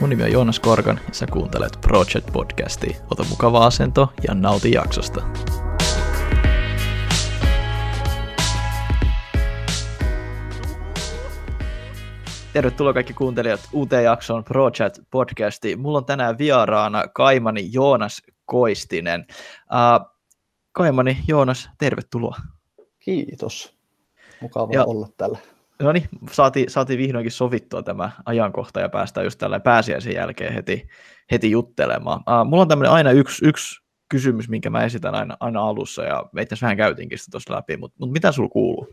Mun nimi on Joonas Korkan ja sä kuuntelet Project Podcastia. Ota mukava asento ja nauti jaksosta. Tervetuloa kaikki kuuntelijat uuteen jaksoon Project Podcastiin. Mulla on tänään vieraana Kaimani Joonas Koistinen. Uh, Kaimani Joonas, tervetuloa. Kiitos. Mukava ja, olla täällä. No niin, saatiin, saatiin vihdoinkin sovittua tämä ajankohta ja päästään just tällä pääsiäisen jälkeen heti, heti juttelemaan. Uh, mulla on tämmöinen aina yksi, yksi kysymys, minkä mä esitän aina, aina alussa, ja me itse vähän käytiinkin sitä tuossa läpi, mutta, mutta mitä sulla kuuluu?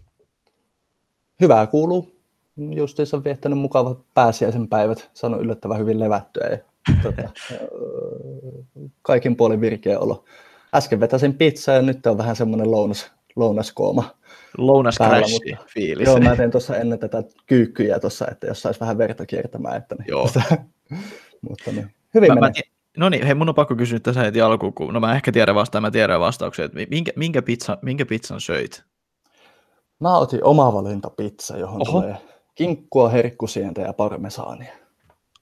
Hyvää kuuluu. Justiinsa viettänyt mukavat pääsiäisen päivät, saanut yllättävän hyvin levättyä ja tota, kaikin puolin virkeä olo. Äsken vetäsin pizzaa ja nyt on vähän semmoinen lounas, lounaskooma Lounascrashi fiilis. Joo, mä tein tuossa ennen tätä kyykkyjä tuossa, että jos saisi vähän verta kiertämään. Että niin, joo. mutta niin, hyvin mä, menee. Mä No niin, hei, mun on pakko kysyä tässä heti alkuun, kun no mä ehkä tiedän vastaan, mä tiedän vastauksia, että minkä, minkä, pizza, minkä pizzan söit? Mä otin omavalinta pizza, johon Oho. tulee kinkkua, herkkusientä ja parmesaania.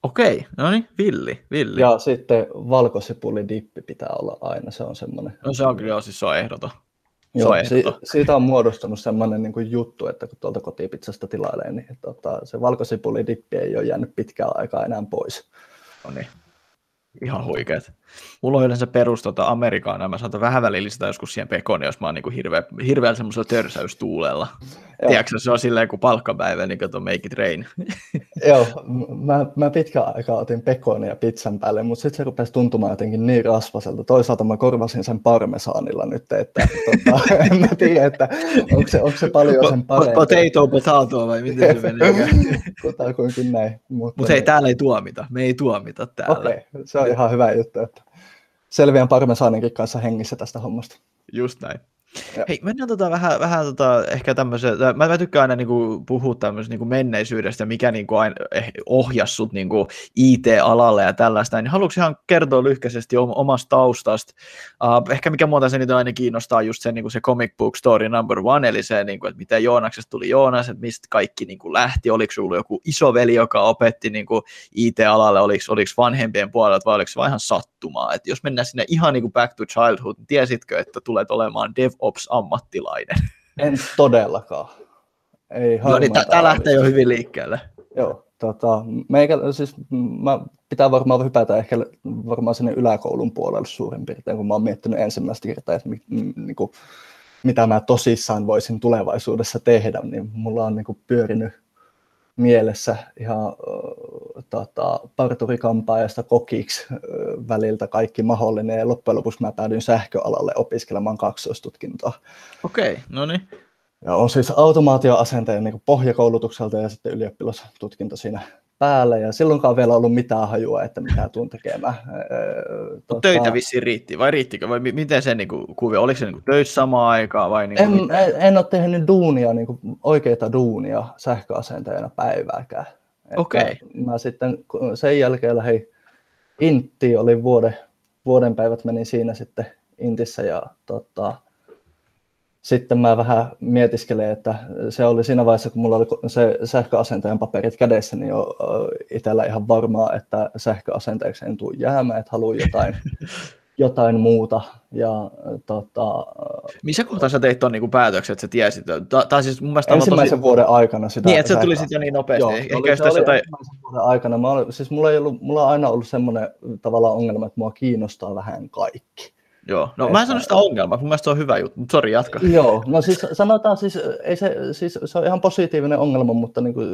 Okei, no niin, villi, villi. Ja sitten valkosipulidippi pitää olla aina, se on semmoinen. No se on kyllä, siis se on ehdoton. Joo, si- siitä on muodostunut sellainen niin kuin juttu, että kun tuolta kotipizzasta tilailee, niin tota, se valkosipulidippi ei ole jäänyt pitkään aikaa enää pois. No niin. Ihan huikeet. Mulla on yleensä perus tota Amerikaana, mä saatan vähän välillä joskus siihen pekoni, jos mä oon niin hirveä, hirveän semmoisella törsäystuulella. Tiedätkö, se on silleen kuin palkkapäivä, niin kuin make it rain. Joo, mä, mä pitkään aikaa otin pekonia pizzan päälle, mutta sitten se rupesi tuntumaan jotenkin niin rasvaselta. Toisaalta mä korvasin sen parmesaanilla nyt, että tota, en mä tiedä, että onko se, onko se paljon sen parempi. Potato, potato vai miten se menee? Kutakuinkin näin. Mutta Mut hei, niin. täällä ei tuomita, me ei tuomita täällä. Okei, okay, se on ihan hyvä juttu, että selviän parmesaaninkin kanssa hengissä tästä hommasta. Just näin. Ja. Hei, mennään tota vähän, vähän tota, ehkä tämmöisen, mä, mä tykkään aina niinku puhua tämmöisestä niinku menneisyydestä, mikä niinku aina eh, ohjasi sut niinku IT-alalle ja tällaista, niin haluatko ihan kertoa lyhkäisesti omasta taustasta? Uh, ehkä mikä muuta se niitä aina kiinnostaa just se, niinku se comic book story number one, eli se, niinku, että miten Joonaksesta tuli Joonas, että mistä kaikki niinku lähti, oliko sulla joku isoveli, joka opetti niinku IT-alalle, oliko, vanhempien puolelta vai oliko se vaan ihan sattumaa, että jos mennään sinne ihan niinku back to childhood, niin tiesitkö, että tulet olemaan dev DevOps-ammattilainen. En todellakaan. Ei no niin, tämä lähtee jo hyvin liikkeelle. Joo, tota, meikä, siis mä pitää varmaan hypätä ehkä varmaan sinne yläkoulun puolelle suurin piirtein, kun mä oon miettinyt ensimmäistä kertaa, että mi, niin kuin, mitä mä tosissaan voisin tulevaisuudessa tehdä, niin mulla on niin kuin, pyörinyt mielessä ihan tota, parturikampaajasta kokiksi väliltä kaikki mahdollinen ja loppujen lopuksi mä päädyin sähköalalle opiskelemaan kaksoistutkintoa. Okei, okay, no niin. Ja on siis automaatioasenteen niin pohjakoulutukselta ja sitten ylioppilastutkinto siinä päällä ja silloinkaan vielä ollut mitään hajua, että mitä tuun tekemään. Tuota... Töitä vissiin riitti, vai riittikö? Vai miten se niin kuin, kuvio, oliko se niin kuin, töissä samaan aikaan? Vai niin kuin, en, en, en ole tehnyt duunia, niin kuin, oikeita duunia sähköasentajana päivääkään. Okei. Okay. Mä sitten sen jälkeen lähdin Intti, oli vuoden, vuoden päivät menin siinä sitten Intissä ja tota, sitten mä vähän mietiskelen, että se oli siinä vaiheessa, kun mulla oli se sähköasentajan paperit kädessä, niin jo itsellä ihan varmaa, että sähköasentajaksi en tule jäämään, että haluan jotain, jotain muuta. Ja, tota, Missä kohtaa sä teit tuon niin päätöksen, että sä tiesit? Tai siis mun mielestä ensimmäisen tosi... vuoden aikana sitä. Niin, että se tuli sitten jo niin nopeasti. Joo, Ehkä oli, se oli jotain... ensimmäisen vuoden aikana. Mä olin, siis mulla, ei ollut, mulla on aina ollut semmoinen tavallaan ongelma, että mua kiinnostaa vähän kaikki. Joo, no että... mä en sano sitä ongelmaa, mun mielestä se on hyvä juttu, mutta sori, jatka. Joo, no siis sanotaan siis, ei se, siis se on ihan positiivinen ongelma, mutta niin kuin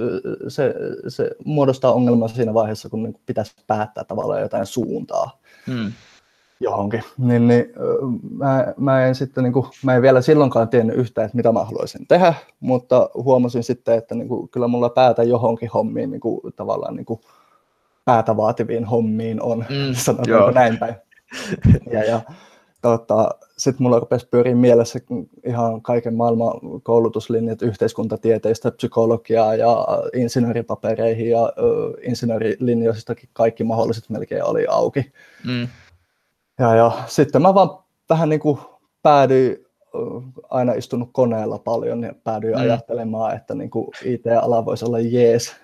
se, se muodostaa ongelmaa siinä vaiheessa, kun niin kuin pitäisi päättää tavallaan jotain suuntaa hmm. johonkin. Niin, niin mä, mä, en sitten, niin kuin, mä en vielä silloinkaan tiennyt yhtään, että mitä mä haluaisin tehdä, mutta huomasin sitten, että niin kuin, kyllä mulla päätä johonkin hommiin niin kuin, tavallaan niin kuin, päätä vaativiin hommiin on, mm, sanotaan näin päin. Ja, ja tota, sitten mulla rupesi pyöriä mielessä ihan kaiken maailman koulutuslinjat yhteiskuntatieteistä, psykologiaa ja insinööripapereihin ja uh, insinöörilinjoistakin kaikki mahdolliset melkein oli auki. Mm. Ja, ja sitten mä vaan vähän niin kuin päädyin, aina istunut koneella paljon ja päädyin mm. ajattelemaan, että niin kuin IT-ala voisi olla jees,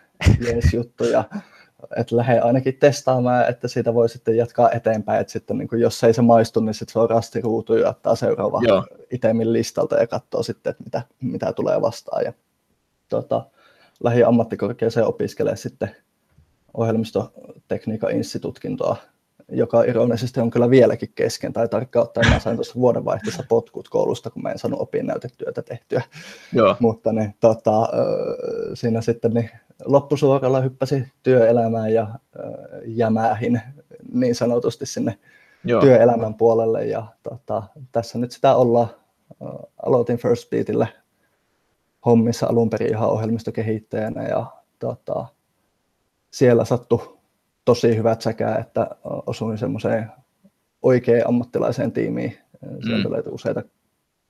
jees juttu ja että lähde ainakin testaamaan, että siitä voi sitten jatkaa eteenpäin, että sitten niin kuin, jos ei se maistu, niin sitten se on rastiruutu ja ottaa seuraava Joo. itemin listalta ja katsoo sitten, että mitä, mitä tulee vastaan. Ja, tota, lähi ammattikorkeaseen opiskelee sitten ohjelmistotekniikan instituutkintoa, joka ironisesti on kyllä vieläkin kesken, tai tarkkaan ottaen mä sain tuossa vuodenvaihteessa potkut koulusta, kun mä en saanut opinnäytetyötä tehtyä. Joo. Mutta niin, tota, siinä sitten niin loppusuoralla hyppäsi työelämään ja jämähin niin sanotusti sinne Joo. työelämän puolelle. Ja tota, tässä nyt sitä ollaan. Aloitin First Beatille hommissa alun perin ihan ohjelmistokehittäjänä ja tota, siellä sattui tosi hyvät säkää, että osuin semmoiseen oikeaan ammattilaiseen tiimiin. Sieltä mm. löytyi useita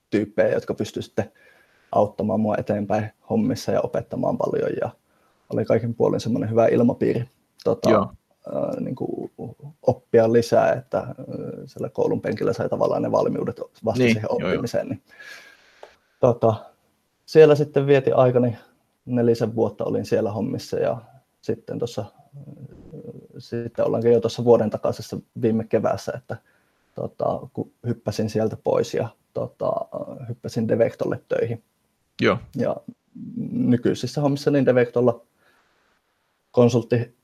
tyyppejä, jotka pystyivät sitten auttamaan mua eteenpäin hommissa ja opettamaan paljon ja oli kaiken puolin semmoinen hyvä ilmapiiri tota, äh, niin kuin oppia lisää, että siellä koulun penkillä sai tavallaan ne valmiudet vasta niin, siihen oppimiseen. Niin, tota, siellä sitten vieti aikani, nelisen vuotta olin siellä hommissa ja sitten tuossa sitten ollaankin jo tuossa vuoden takaisessa viime keväässä, että tota, kun hyppäsin sieltä pois ja tota, hyppäsin Devectolle töihin. Joo. Ja nykyisissä hommissa niin Devectolla konsultti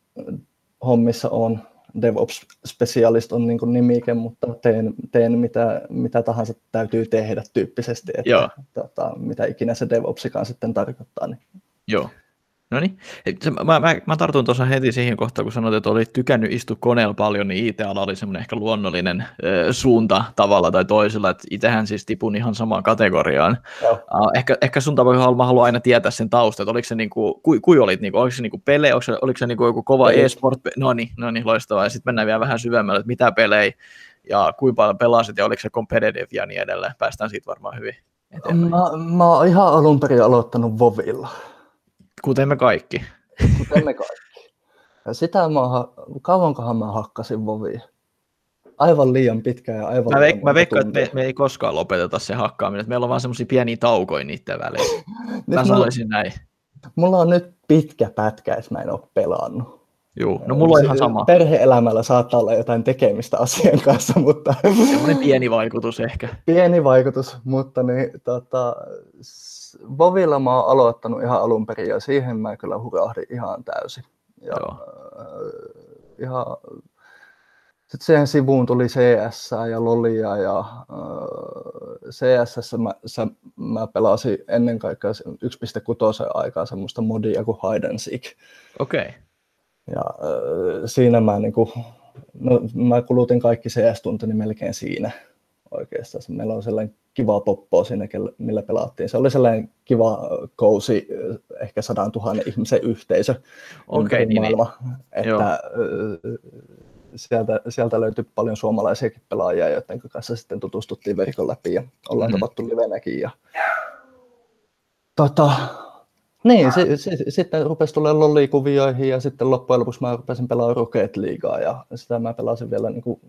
hommissa on DevOps Specialist on niin kuin nimike, mutta teen, teen mitä, mitä tahansa täytyy tehdä tyyppisesti, että Joo. Tota, mitä ikinä se DevOpsikaan sitten tarkoittaa. Niin. Joo. No niin. Mä, mä, mä tartun tuossa heti siihen kohtaan, kun sanoit, että olit tykännyt istua koneella paljon, niin IT-ala oli semmoinen ehkä luonnollinen ö, suunta tavalla tai toisella, että itsehän siis tipun ihan samaan kategoriaan. Uh, ehkä, ehkä sun tavoin mä haluan aina tietää sen taustat, oliko se niinku, kui, kui olit, niinku, oliko se niinku pelejä, oliko se, oliko se niinku joku kova e-sport, no niin, no niin, loistavaa, ja sitten mennään vielä vähän syvemmälle, että mitä pelejä, ja kuinka paljon pelasit, ja oliko se competitive ja niin edelleen, päästään siitä varmaan hyvin eteenpäin. Mä, mä oon ihan alun perin aloittanut Vovilla. Kuten me kaikki. Kuten me kaikki. Ja sitä mä, kauankohan mä hakkasin Vovia? Aivan liian pitkään ja aivan Mä, veik- mä veikkaan, että me, me, ei koskaan lopeteta se hakkaaminen. Meillä on vaan semmoisia pieniä taukoja niiden väliin. mä sanoisin mulla, näin. Mulla on nyt pitkä pätkä, että mä en ole pelannut. Joo, no mulla on ihan sama. Perhe-elämällä saattaa olla jotain tekemistä asian kanssa, mutta... Semmoinen pieni vaikutus ehkä. Pieni vaikutus, mutta niin, tota, Vovilla mä oon aloittanut ihan alun perin ja siihen mä kyllä hurahdin ihan täysin. Ja, Joo. Äh, ihan, sitten siihen sivuun tuli CS ja Lolia ja äh, CSS mä, se, mä pelasin ennen kaikkea 1.6 aikaa semmoista modia kuin Hide and Seek. Okei. Okay. Ja äh, siinä mä, niin kuin, no, mä kulutin kaikki CS-tuntini melkein siinä oikeastaan. Meillä on sellainen kiva poppo siinä, millä pelattiin. Se oli sellainen kiva kousi, ehkä sadan tuhannen ihmisen yhteisö okay, niin, maailma. Niin. Että sieltä, sieltä löytyi paljon suomalaisiakin pelaajia, joiden kanssa sitten tutustuttiin verkon läpi ja ollaan mm. tavattu livenäkin. Ja... Tota, niin, se, se, sitten rupesi tulemaan lollikuvioihin ja sitten loppujen lopuksi mä rupesin pelaamaan Rocket Leaguea ja sitä mä pelasin vielä niin kuin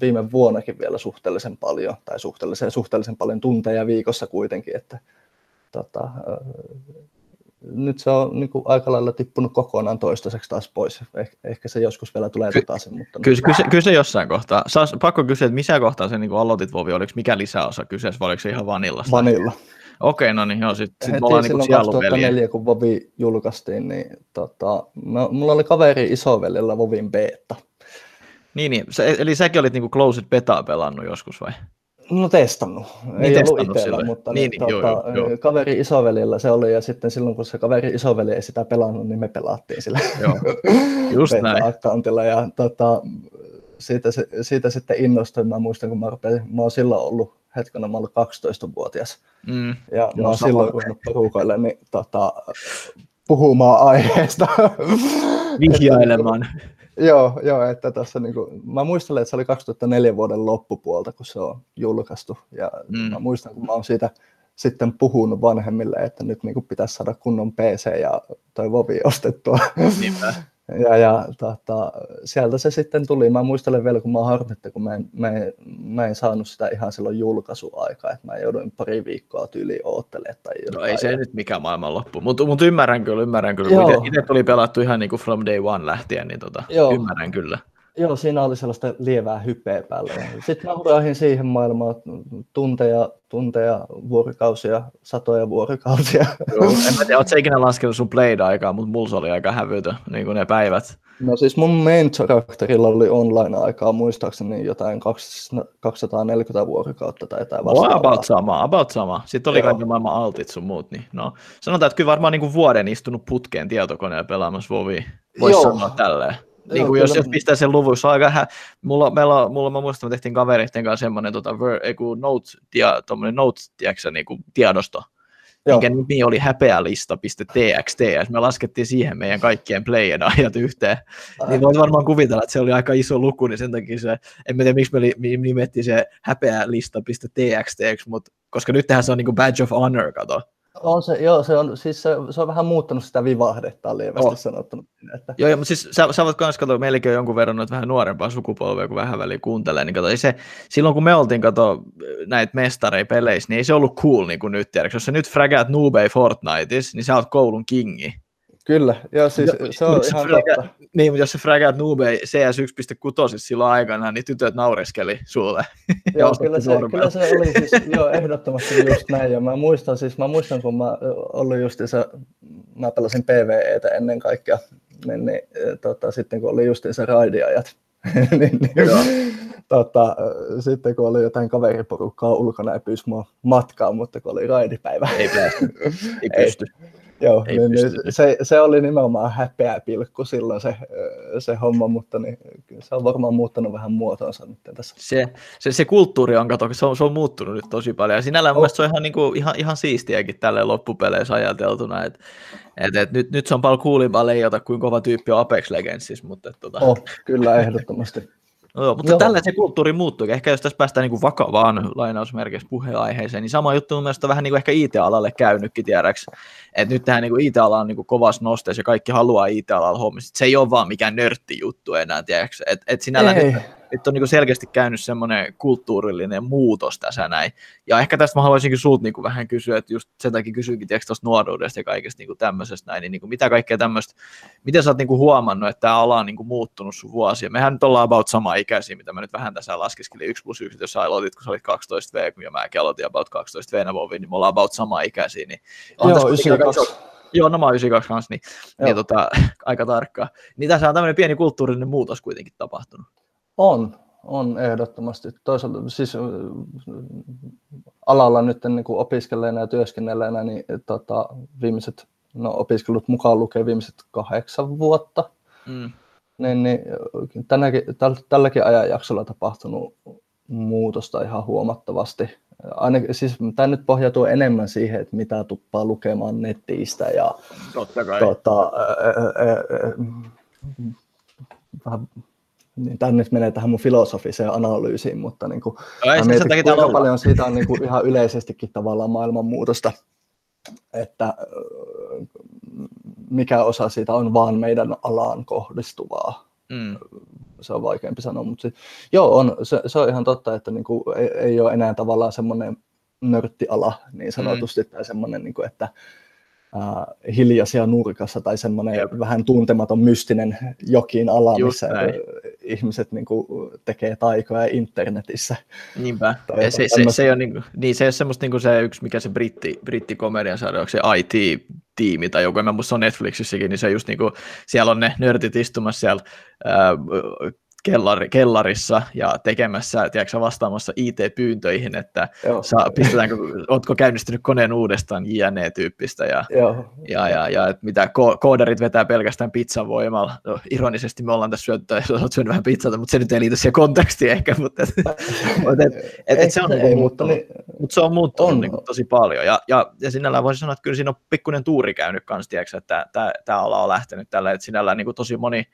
viime vuonnakin vielä suhteellisen paljon, tai suhteellisen, suhteellisen paljon tunteja viikossa kuitenkin, että tota, nyt se on niin kuin aika lailla tippunut kokonaan toistaiseksi taas pois. Eh, ehkä se joskus vielä tulee takaisin. Mutta... Ky- kyse, kyse jossain kohtaa. Saas, pakko kysyä, että missä kohtaa se niin kuin aloitit Vovi? Oliko mikä lisäosa kyseessä vai oliko se ihan vanilla? Vanilla. Okei, no niin, joo, sitten sit me ollaan niin 2004, kun Vovi julkaistiin, niin tota, mä, mulla oli kaveri isoveljellä Vovin beta. Niin, niin. Se, eli säkin olit niinku Closed Betaa pelannut joskus vai? No testannut. Niin Ei testannut ollut itsellä, mutta niin, niin, niin, tota, joo, joo, kaveri isoveljellä se oli, ja sitten silloin kun se kaveri isoveli ei sitä pelannut, niin me pelattiin sillä joo. Just näin. accountilla. Ja tota, siitä, siitä sitten innostuin. Mä muistan, kun mä, rupesin, mä oon silloin ollut hetkenä, mä ollut 12-vuotias. Mm. Ja mä oon silloin ruvennut porukoille niin, tota, puhumaan aiheesta. Vihjailemaan. Joo, joo, että tässä niinku, mä muistelen, että se oli 2004 vuoden loppupuolta, kun se on julkaistu. Ja mm. mä muistan, kun mä oon siitä sitten puhunut vanhemmille, että nyt niinku pitäisi saada kunnon PC ja toi Vovi ostettua. Ja, ja tota, sieltä se sitten tuli. Mä muistelen vielä, kun mä harmitti, kun mä en, mä, en, mä en saanut sitä ihan silloin julkaisuaikaa, että mä jouduin pari viikkoa tyyliin oottelemaan. Tai jotain. no ei se nyt mikään maailman loppu, mutta mut ymmärrän kyllä, ymmärrän kyllä. Itse tuli pelattu ihan niin kuin from day one lähtien, niin tota, ymmärrän kyllä. Joo, siinä oli sellaista lievää hypeä päällä. Sitten mä hurahin siihen maailmaan tunteja, tunteja, vuorokausia, satoja vuorokausia. Joo, en mä tiedä, ootko ikinä laskenut sun played-aikaa, mutta mulla se oli aika hävytö, niin kuin ne päivät. No siis mun main karakterilla oli online-aikaa muistaakseni jotain 240 vuorokautta tai jotain vastaavaa. No, about sama, about sama. Sitten oli kaikki maailman altit sun muut. Niin no, sanotaan, että kyllä varmaan niin kuin vuoden istunut putkeen tietokoneella pelaamassa Vovia. Voisi sanoa tälleen. Niin kuin jos, jos pistää sen luvun, se on aika hä... mulla, meillä, mulla mä muistan, me tehtiin kavereiden kanssa semmoinen tota, ver, note, dia, note tiedätkö, niin kuin tiedosto, Joo. minkä nimi oli häpeälista.txt, ja me laskettiin siihen meidän kaikkien playen ajat yhteen. Ai. Niin voit varmaan kuvitella, että se oli aika iso luku, niin sen takia se, en tiedä miksi me nimettiin se häpeälista.txt, mutta koska nyt se on niin kuin badge of honor, kato. On se, joo, se on, siis se, se on vähän muuttanut sitä vivahdetta lievästi oh. sanottuna. Että... Joo, joo, mutta siis sä, sä voit myös katsoa, meilläkin on jonkun verran vähän nuorempaa sukupolvea, kun vähän väliin kuuntelee, niin kato, ei se, silloin kun me oltiin kato, näitä mestareja peleissä, niin ei se ollut cool niin kuin nyt, tiedätkö? Jos sä nyt fragaat Nubei Fortniteissa, niin sä oot koulun kingi. Kyllä, joo, siis jo, se on ihan fraga, totta. Niin, mutta jos se fragaat Nubei CS 1.6 silloin aikana, niin tytöt naureskeli sulle. Joo, kyllä se, kyllä se oli siis, joo, ehdottomasti just näin. Ja mä muistan, siis, mä muistan, kun mä olin just se, mä pelasin PvEtä ennen kaikkea, niin, niin tota, sitten kun oli just se raidiajat, niin, niin, tota, sitten kun oli jotain kaveriporukkaa ulkona, ei pyysi mua matkaan, mutta kun oli raidipäivä. Ei päästy, ei pysty. Ei, Joo, niin, niin se, se, oli nimenomaan häpeä pilkku silloin se, se homma, mutta niin, se on varmaan muuttanut vähän muotoonsa nyt tässä. Se, se, se kulttuuri on, kato, se on, se on muuttunut nyt tosi paljon, ja sinällään oh. se on ihan, niin kuin, ihan, ihan siistiäkin tälle loppupeleissä ajateltuna, että et, et nyt, nyt se on paljon kuulimpaa leijata kuin kova tyyppi on Apex Legendsis, mutta... Et, tota... oh, kyllä, ehdottomasti. No, mutta Joo. tällä se kulttuuri muuttuu. Ehkä jos tässä päästään niin vakavaan lainausmerkeissä puheenaiheeseen, niin sama juttu on mielestäni vähän niin kuin ehkä IT-alalle käynytkin tiedäksi. Että nyt tähän niin IT-ala on niin kovassa nosteessa ja kaikki haluaa IT-alalla hommista. Se ei ole vaan mikään nörtti juttu enää, tiedäksi. Että et sinällään nyt, nyt on niin selkeästi käynyt semmoinen kulttuurillinen muutos tässä näin. Ja ehkä tästä mä haluaisinkin sulta niin kuin vähän kysyä, että just sen takia kysyinkin tuosta nuoruudesta ja kaikesta niin kuin tämmöisestä näin, niin, niin kuin mitä kaikkea tämmöistä, miten sä oot niin kuin huomannut, että tämä ala on niin kuin muuttunut sun vuosia? Mehän nyt ollaan about sama ikäisiä, mitä mä nyt vähän tässä laskeskelin 1 plus 1, jos sä aloitit, kun sä olit 12 V, kun mäkin aloitin about 12 V, niin me ollaan about sama ikäisiä. Niin on Joo, 92. Joo, no mä oon 92 kanssa, niin, niin tota, aika tarkkaa. Niin tässä on tämmöinen pieni kulttuurinen muutos kuitenkin tapahtunut. On, on ehdottomasti. Toisaalta siis alalla nyt niin kuin opiskelleena ja työskennelleenä, niin tota, viimeiset, no opiskelut mukaan lukee viimeiset kahdeksan vuotta, mm. niin, niin tänäkin, täl, tälläkin ajanjaksolla tapahtunut muutosta ihan huomattavasti. Aina, siis tämä nyt pohjautuu enemmän siihen, että mitä tuppaa lukemaan netistä ja Totta kai. Tota, ää, ää, ää, niin tämä nyt menee tähän mun filosofiseen analyysiin, mutta niin kuin, no, mietin, kuinka paljon siitä on niin kuin ihan yleisestikin tavallaan maailmanmuutosta, että mikä osa siitä on vaan meidän alaan kohdistuvaa. Mm. Se on vaikeampi sanoa, mutta sit, joo, on, se, se on ihan totta, että niin kuin, ei, ei ole enää tavallaan semmoinen nörttiala niin sanotusti, mm. tai semmoinen, niin kuin, että äh, hiljaisia nurkassa tai semmoinen Jep. vähän tuntematon mystinen jokin ala, Just missä näin. ihmiset niin kuin, tekee taikoja internetissä. Niinpä. Ja se, se, se, on, niin, kuin, niin, se on semmoista niin kuin se yksi, mikä se britti, brittikomedian saada, onko se IT-tiimi tai joku, en mä muista se on Netflixissäkin, niin se just niin kuin, siellä on ne nörtit istumassa siellä ää, kellari, kellarissa ja tekemässä, tiedätkö, vastaamassa IT-pyyntöihin, että saa, pistetäänkö, ootko käynnistynyt koneen uudestaan JNE-tyyppistä ja, ja, ja, ja että mitä ko- koodarit vetää pelkästään pizzan voimalla. No, ironisesti me ollaan tässä syöty, olet syönyt vähän pizzata, mutta se nyt ei liity siihen kontekstiin ehkä, mutta et, et, et, et se on ei, muuttunut, niin, mutta se on muuttunut on. Niin kuin, tosi paljon ja, ja, ja sinällään voisi sanoa, että kyllä siinä on pikkuinen tuuri käynyt kanssa, tiedätkö, että tämä ala on lähtenyt tällä, että sinällään niin kuin tosi moni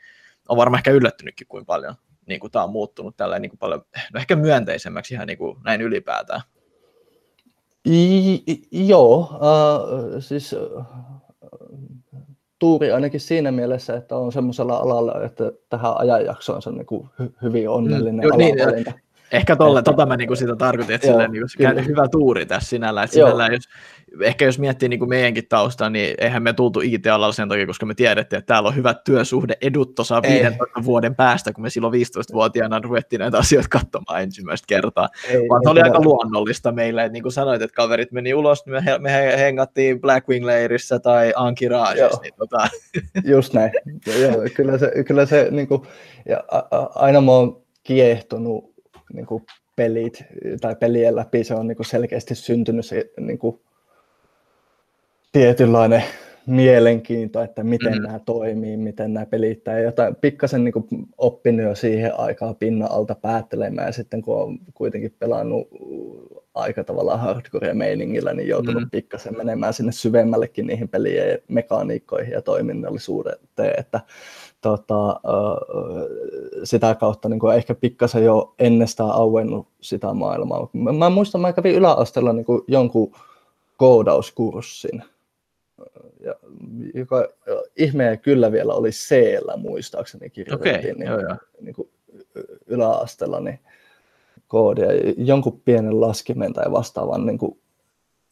on varmaan ehkä yllättynytkin, kuin paljon niin kuin tämä on muuttunut tällä niin kuin paljon, no ehkä myönteisemmäksi ihan niin kuin näin ylipäätään. I, joo, uh, siis uh, tuuri ainakin siinä mielessä, että on semmoisella alalla, että tähän ajanjaksoon se on niin kuin hy- hyvin onnellinen mm, niin, Ehkä tolle, tota mä niinku sitä tarkoitin, että joo, niinku, se hyvä tuuri tässä sinällä. Että sinällä jos, ehkä jos miettii niinku meidänkin taustaa, niin eihän me tultu IT-alalla sen takia, koska me tiedettiin, että täällä on hyvät työsuhde edut tuossa 15 vuoden päästä, kun me silloin 15-vuotiaana ruvettiin näitä asioita katsomaan ensimmäistä kertaa. Ei, Vaan se oli aika luonnollista meille, että niin kuin sanoit, että kaverit meni ulos, niin me, me hengattiin Blackwing-leirissä tai Ankiraasissa. Niin tota... Just näin. Joo, kyllä se, kyllä se niin kuin, ja a, a, aina mä oon kiehtonut niin kuin pelit tai pelien läpi se on niin kuin selkeästi syntynyt se niin kuin tietynlainen mielenkiinto, että miten mm. nämä toimii, miten nämä pelittää. Jotain pikkasen niin oppinut jo siihen aikaan pinnan alta päättelemään ja sitten kun on kuitenkin pelannut aika tavalla hardcore meiningillä, niin joutunut mm. pikkasen menemään sinne syvemmällekin niihin pelien mekaniikkoihin ja toiminnallisuuteen, että tota, sitä kautta niin kuin ehkä pikkasen jo ennestään auennut sitä maailmaa. Mä, mä muistan, mä kävin yläasteella niin kuin jonkun koodauskurssin, ja, joka ihmeä kyllä vielä oli c muistaakseni kirjoitettiin okay, niin, joo, joo. Niin kuin yläasteella niin koodia, jonkun pienen laskimen tai vastaavan niin kuin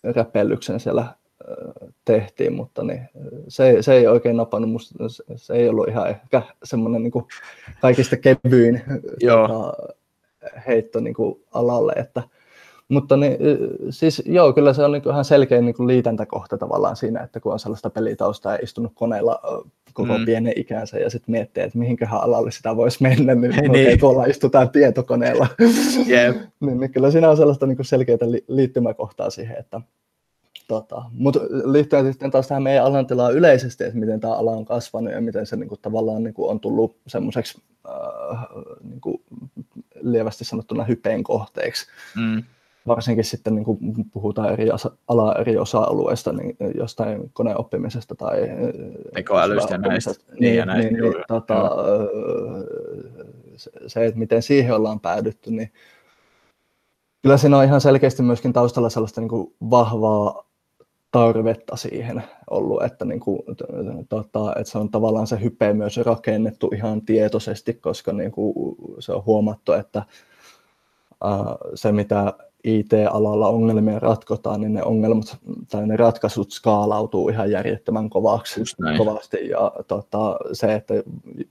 räpellyksen siellä tehtiin, mutta niin, se, se ei oikein napannut, musta se ei ollut ihan ehkä semmoinen niin kaikista kevyin joo. Tota, heitto niin kuin alalle, että mutta niin, siis joo, kyllä se on niin ihan selkeä niin liitäntäkohta tavallaan siinä, että kun on sellaista pelitaustaa ja istunut koneella koko mm. pienen ikänsä ja sitten miettii, että mihinköhän alalle sitä voisi mennä, niin, niin. okay, tuolla istutaan tietokoneella. Yep. niin, niin, kyllä siinä on sellaista niin selkeää liittymäkohtaa siihen, että Tota, mutta liittyen sitten taas tähän meidän alan tilaan yleisesti, että miten tämä ala on kasvanut ja miten se niin kuin, tavallaan niin kuin, on tullut semmoiseksi äh, niin kuin, lievästi sanottuna hypeen kohteeksi. Mm. Varsinkin sitten niin kuin puhutaan eri ala eri osa-alueista, niin jostain koneoppimisesta tai tekoälystä ja näistä. Niin, niin, ja näistä, niin, niin, tota, se, että miten siihen ollaan päädytty, niin kyllä siinä on ihan selkeästi myöskin taustalla sellaista niin kuin vahvaa tarvetta siihen ollut, että, niin kuin, tota, että se on tavallaan se hype myös rakennettu ihan tietoisesti, koska niin kuin, se on huomattu, että ää, se mitä IT-alalla ongelmia ratkotaan, niin ne ongelmat tai ne ratkaisut skaalautuu ihan järjettömän kovaksi, kovasti. Ja tota, se, että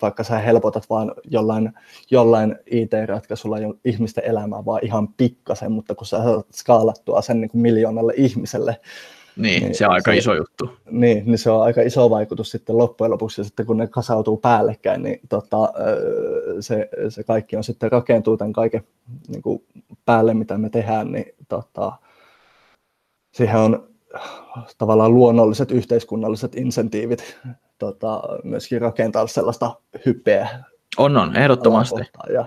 vaikka sä helpotat vaan jollain, jollain IT-ratkaisulla ihmisten elämää vaan ihan pikkasen, mutta kun sä saat skaalattua sen niin kuin miljoonalle ihmiselle, niin, niin, se on aika se, iso juttu. Niin, niin se on aika iso vaikutus sitten loppujen lopuksi, ja sitten kun ne kasautuu päällekkäin, niin tota, se, se kaikki on sitten rakentuu tämän kaiken niin kuin päälle, mitä me tehdään, niin tota, siihen on tavallaan luonnolliset yhteiskunnalliset insentiivit tota, myöskin rakentaa sellaista hypeä. On, on, ehdottomasti. Ja,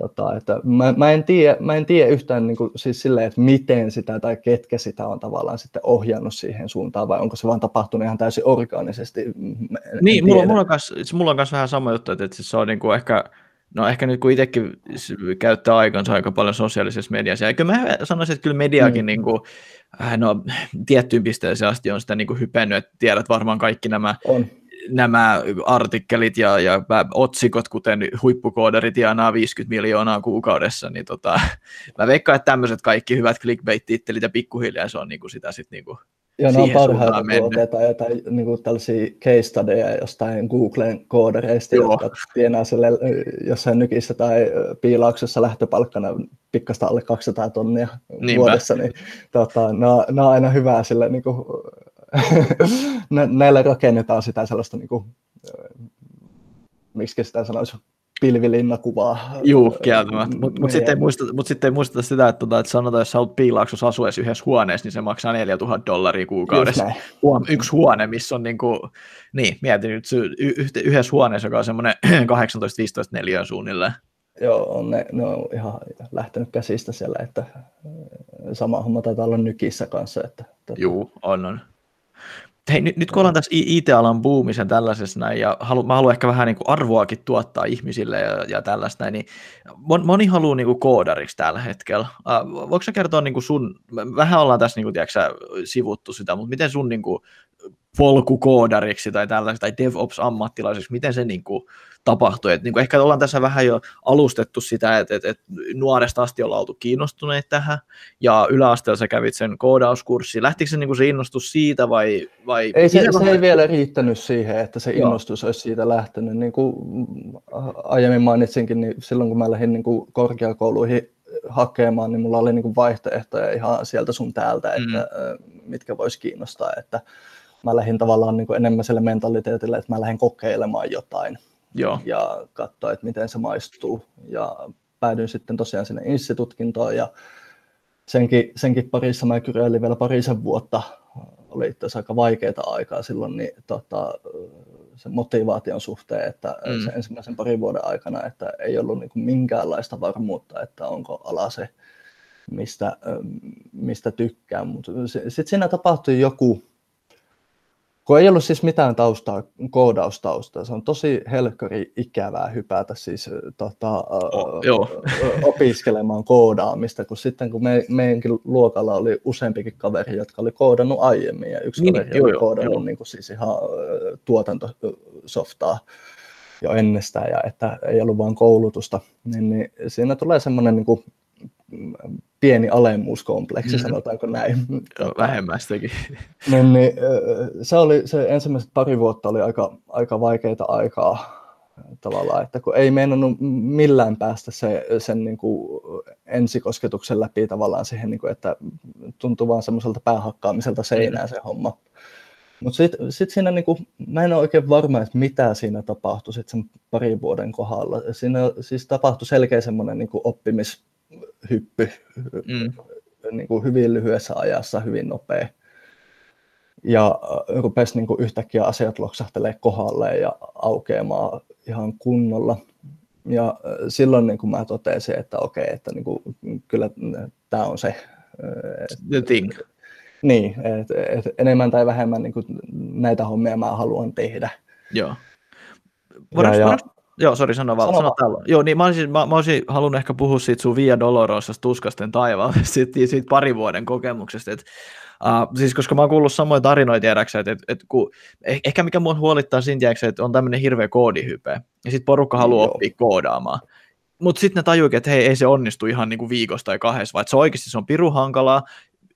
Tota, että mä, mä, en tiedä, mä en tiedä yhtään niin kuin, siis silleen, että miten sitä tai ketkä sitä on tavallaan sitten ohjannut siihen suuntaan, vai onko se vaan tapahtunut ihan täysin orgaanisesti. niin, mulla, mulla, on kanssa, mulla on kanssa vähän sama juttu, että, että se on niin kuin ehkä, no ehkä nyt kun itsekin käyttää aikansa aika paljon sosiaalisessa mediassa, ja kyllä mä sanoisin, että kyllä mediakin mm. niin kuin, äh, no, tiettyyn pisteeseen asti on sitä niin kuin hypennyt, että tiedät varmaan kaikki nämä on nämä artikkelit ja, ja otsikot, kuten huippukooderit tienaa 50 miljoonaa kuukaudessa, niin tota, mä veikkaan, että tämmöiset kaikki hyvät clickbait-tittelit ja pikkuhiljaa se on niin kuin sitä sitten niin kuin Joo, ne on parhaita, otetaan jotain niin kuin tällaisia case studyja jostain Googlen koodereista, Joo. jotka tienaa sille jossain nykissä tai piilauksessa lähtöpalkkana pikkasta alle 200 tonnia Niinpä. vuodessa, niin tota, on, ne on aina hyvää sille niin kuin, näillä rakennetaan sitä sellaista, niin kuin, miksi sitä sanoisi, pilvilinnakuvaa. Juu, kieltämättä. Mutta mut sitten, ei mut sitten ei muisteta sitä, että, tota, että sanotaan, että sä olet piilaaksossa asuessa yhdessä huoneessa, niin se maksaa 4000 dollaria kuukaudessa. Yksi huone, missä on niin kuin, niin, mietin nyt yhdessä huoneessa, joka on semmoinen 18-15 neliöä suunnilleen. Joo, on ne, ne on ihan lähtenyt käsistä siellä, että sama homma taitaa olla nykissä kanssa. Että, että... Juu, on, on. Hei, nyt, nyt kun ollaan tässä IT-alan buumisen tällaisessa näin, ja halu, mä haluan ehkä vähän niin kuin arvoakin tuottaa ihmisille ja, ja tällaista näin, niin moni haluaa niin kuin koodariksi tällä hetkellä. Uh, voiko sä kertoa niin kuin sun, vähän ollaan tässä niin kuin, tiedätkö, sivuttu sitä, mutta miten sun niin kuin, polkukoodariksi tai tällaisiksi tai DevOps-ammattilaiseksi, miten se niin kuin, tapahtui. Et, niin kuin ehkä ollaan tässä vähän jo alustettu sitä, että, että, että nuoresta asti ollaan oltu kiinnostuneet tähän, ja yläasteella sä kävit sen koodauskurssi. Lähtikö se, niin kuin se innostus siitä vai? vai ei se, se ei vielä riittänyt siihen, että se innostus Joo. olisi siitä lähtenyt. Niin kuin aiemmin mainitsinkin, niin silloin kun mä lähdin niin kuin korkeakouluihin hakemaan, niin mulla oli niin kuin vaihtoehtoja ihan sieltä sun täältä, että mm. mitkä vois kiinnostaa, että mä lähdin tavallaan niin kuin enemmän sille mentaliteetille, että mä lähdin kokeilemaan jotain Joo. ja katsoa, että miten se maistuu. Ja päädyin sitten tosiaan sinne institutkintoon ja senkin, senkin parissa mä kyräilin vielä parisen vuotta. Oli itse asiassa aika vaikeaa aikaa silloin niin, tota, sen motivaation suhteen, että mm. sen ensimmäisen parin vuoden aikana, että ei ollut niin kuin minkäänlaista varmuutta, että onko ala se, mistä, mistä tykkään. Mutta sitten siinä tapahtui joku, kun ei ollut siis mitään taustaa, koodaustaustaa, se on tosi helkkari ikävää hypätä siis tota, oh, joo. opiskelemaan koodaamista, kun sitten kun me, meidänkin luokalla oli useampikin kaveri, jotka oli koodannut aiemmin, ja yksi niin, kaveri joo, oli koodannut joo. Niin kuin siis ihan tuotantosoftaa jo ennestään, ja että ei ollut vain koulutusta, niin, niin siinä tulee semmoinen niin kuin pieni alemmuuskompleksi, mm. sanotaanko näin. Joo, vähemmästäkin. niin, niin, se, oli, se ensimmäiset pari vuotta oli aika, aika vaikeita aikaa tavallaan, että kun ei meinannut millään päästä se, sen niin kuin ensikosketuksen läpi tavallaan siihen, niin kuin, että tuntuu vaan semmoiselta päähakkaamiselta seinään se homma. Mutta sitten sit siinä, niin kuin, mä en ole oikein varma, että mitä siinä tapahtui sit sen parin vuoden kohdalla. Siinä siis tapahtui selkeä semmoinen niin oppimis, hyppy mm. niin kuin hyvin lyhyessä ajassa, hyvin nopea. Ja äh, rupesi niin kuin yhtäkkiä asiat loksahtelee kohdalle ja aukeamaan ihan kunnolla. Ja äh, silloin niin kuin mä totesin, että okei, että niin kuin, kyllä tämä on se. Äh, The thing. Niin, että et enemmän tai vähemmän niin kuin näitä hommia mä haluan tehdä. Joo. Voidaanko, ja, ja, Joo, sori, sano vaan. Sano, sano täällä. Joo, niin mä olisin, mä, mä olisin halunnut ehkä puhua siitä sun Via Dolorosasta tuskasten taivaalta, siitä, siitä pari vuoden kokemuksesta. Et, uh, siis koska mä oon kuullut samoja tarinoita tiedäksä, että et, et, kun, eh, ehkä mikä mua huolittaa siinä tiedäksä, että on tämmöinen hirveä koodihype, ja sitten porukka haluaa Joo. oppia koodaamaan. Mutta sitten ne tajuivat, että hei, ei se onnistu ihan niinku viikosta tai kahdessa, vaan se oikeasti se on piru hankalaa,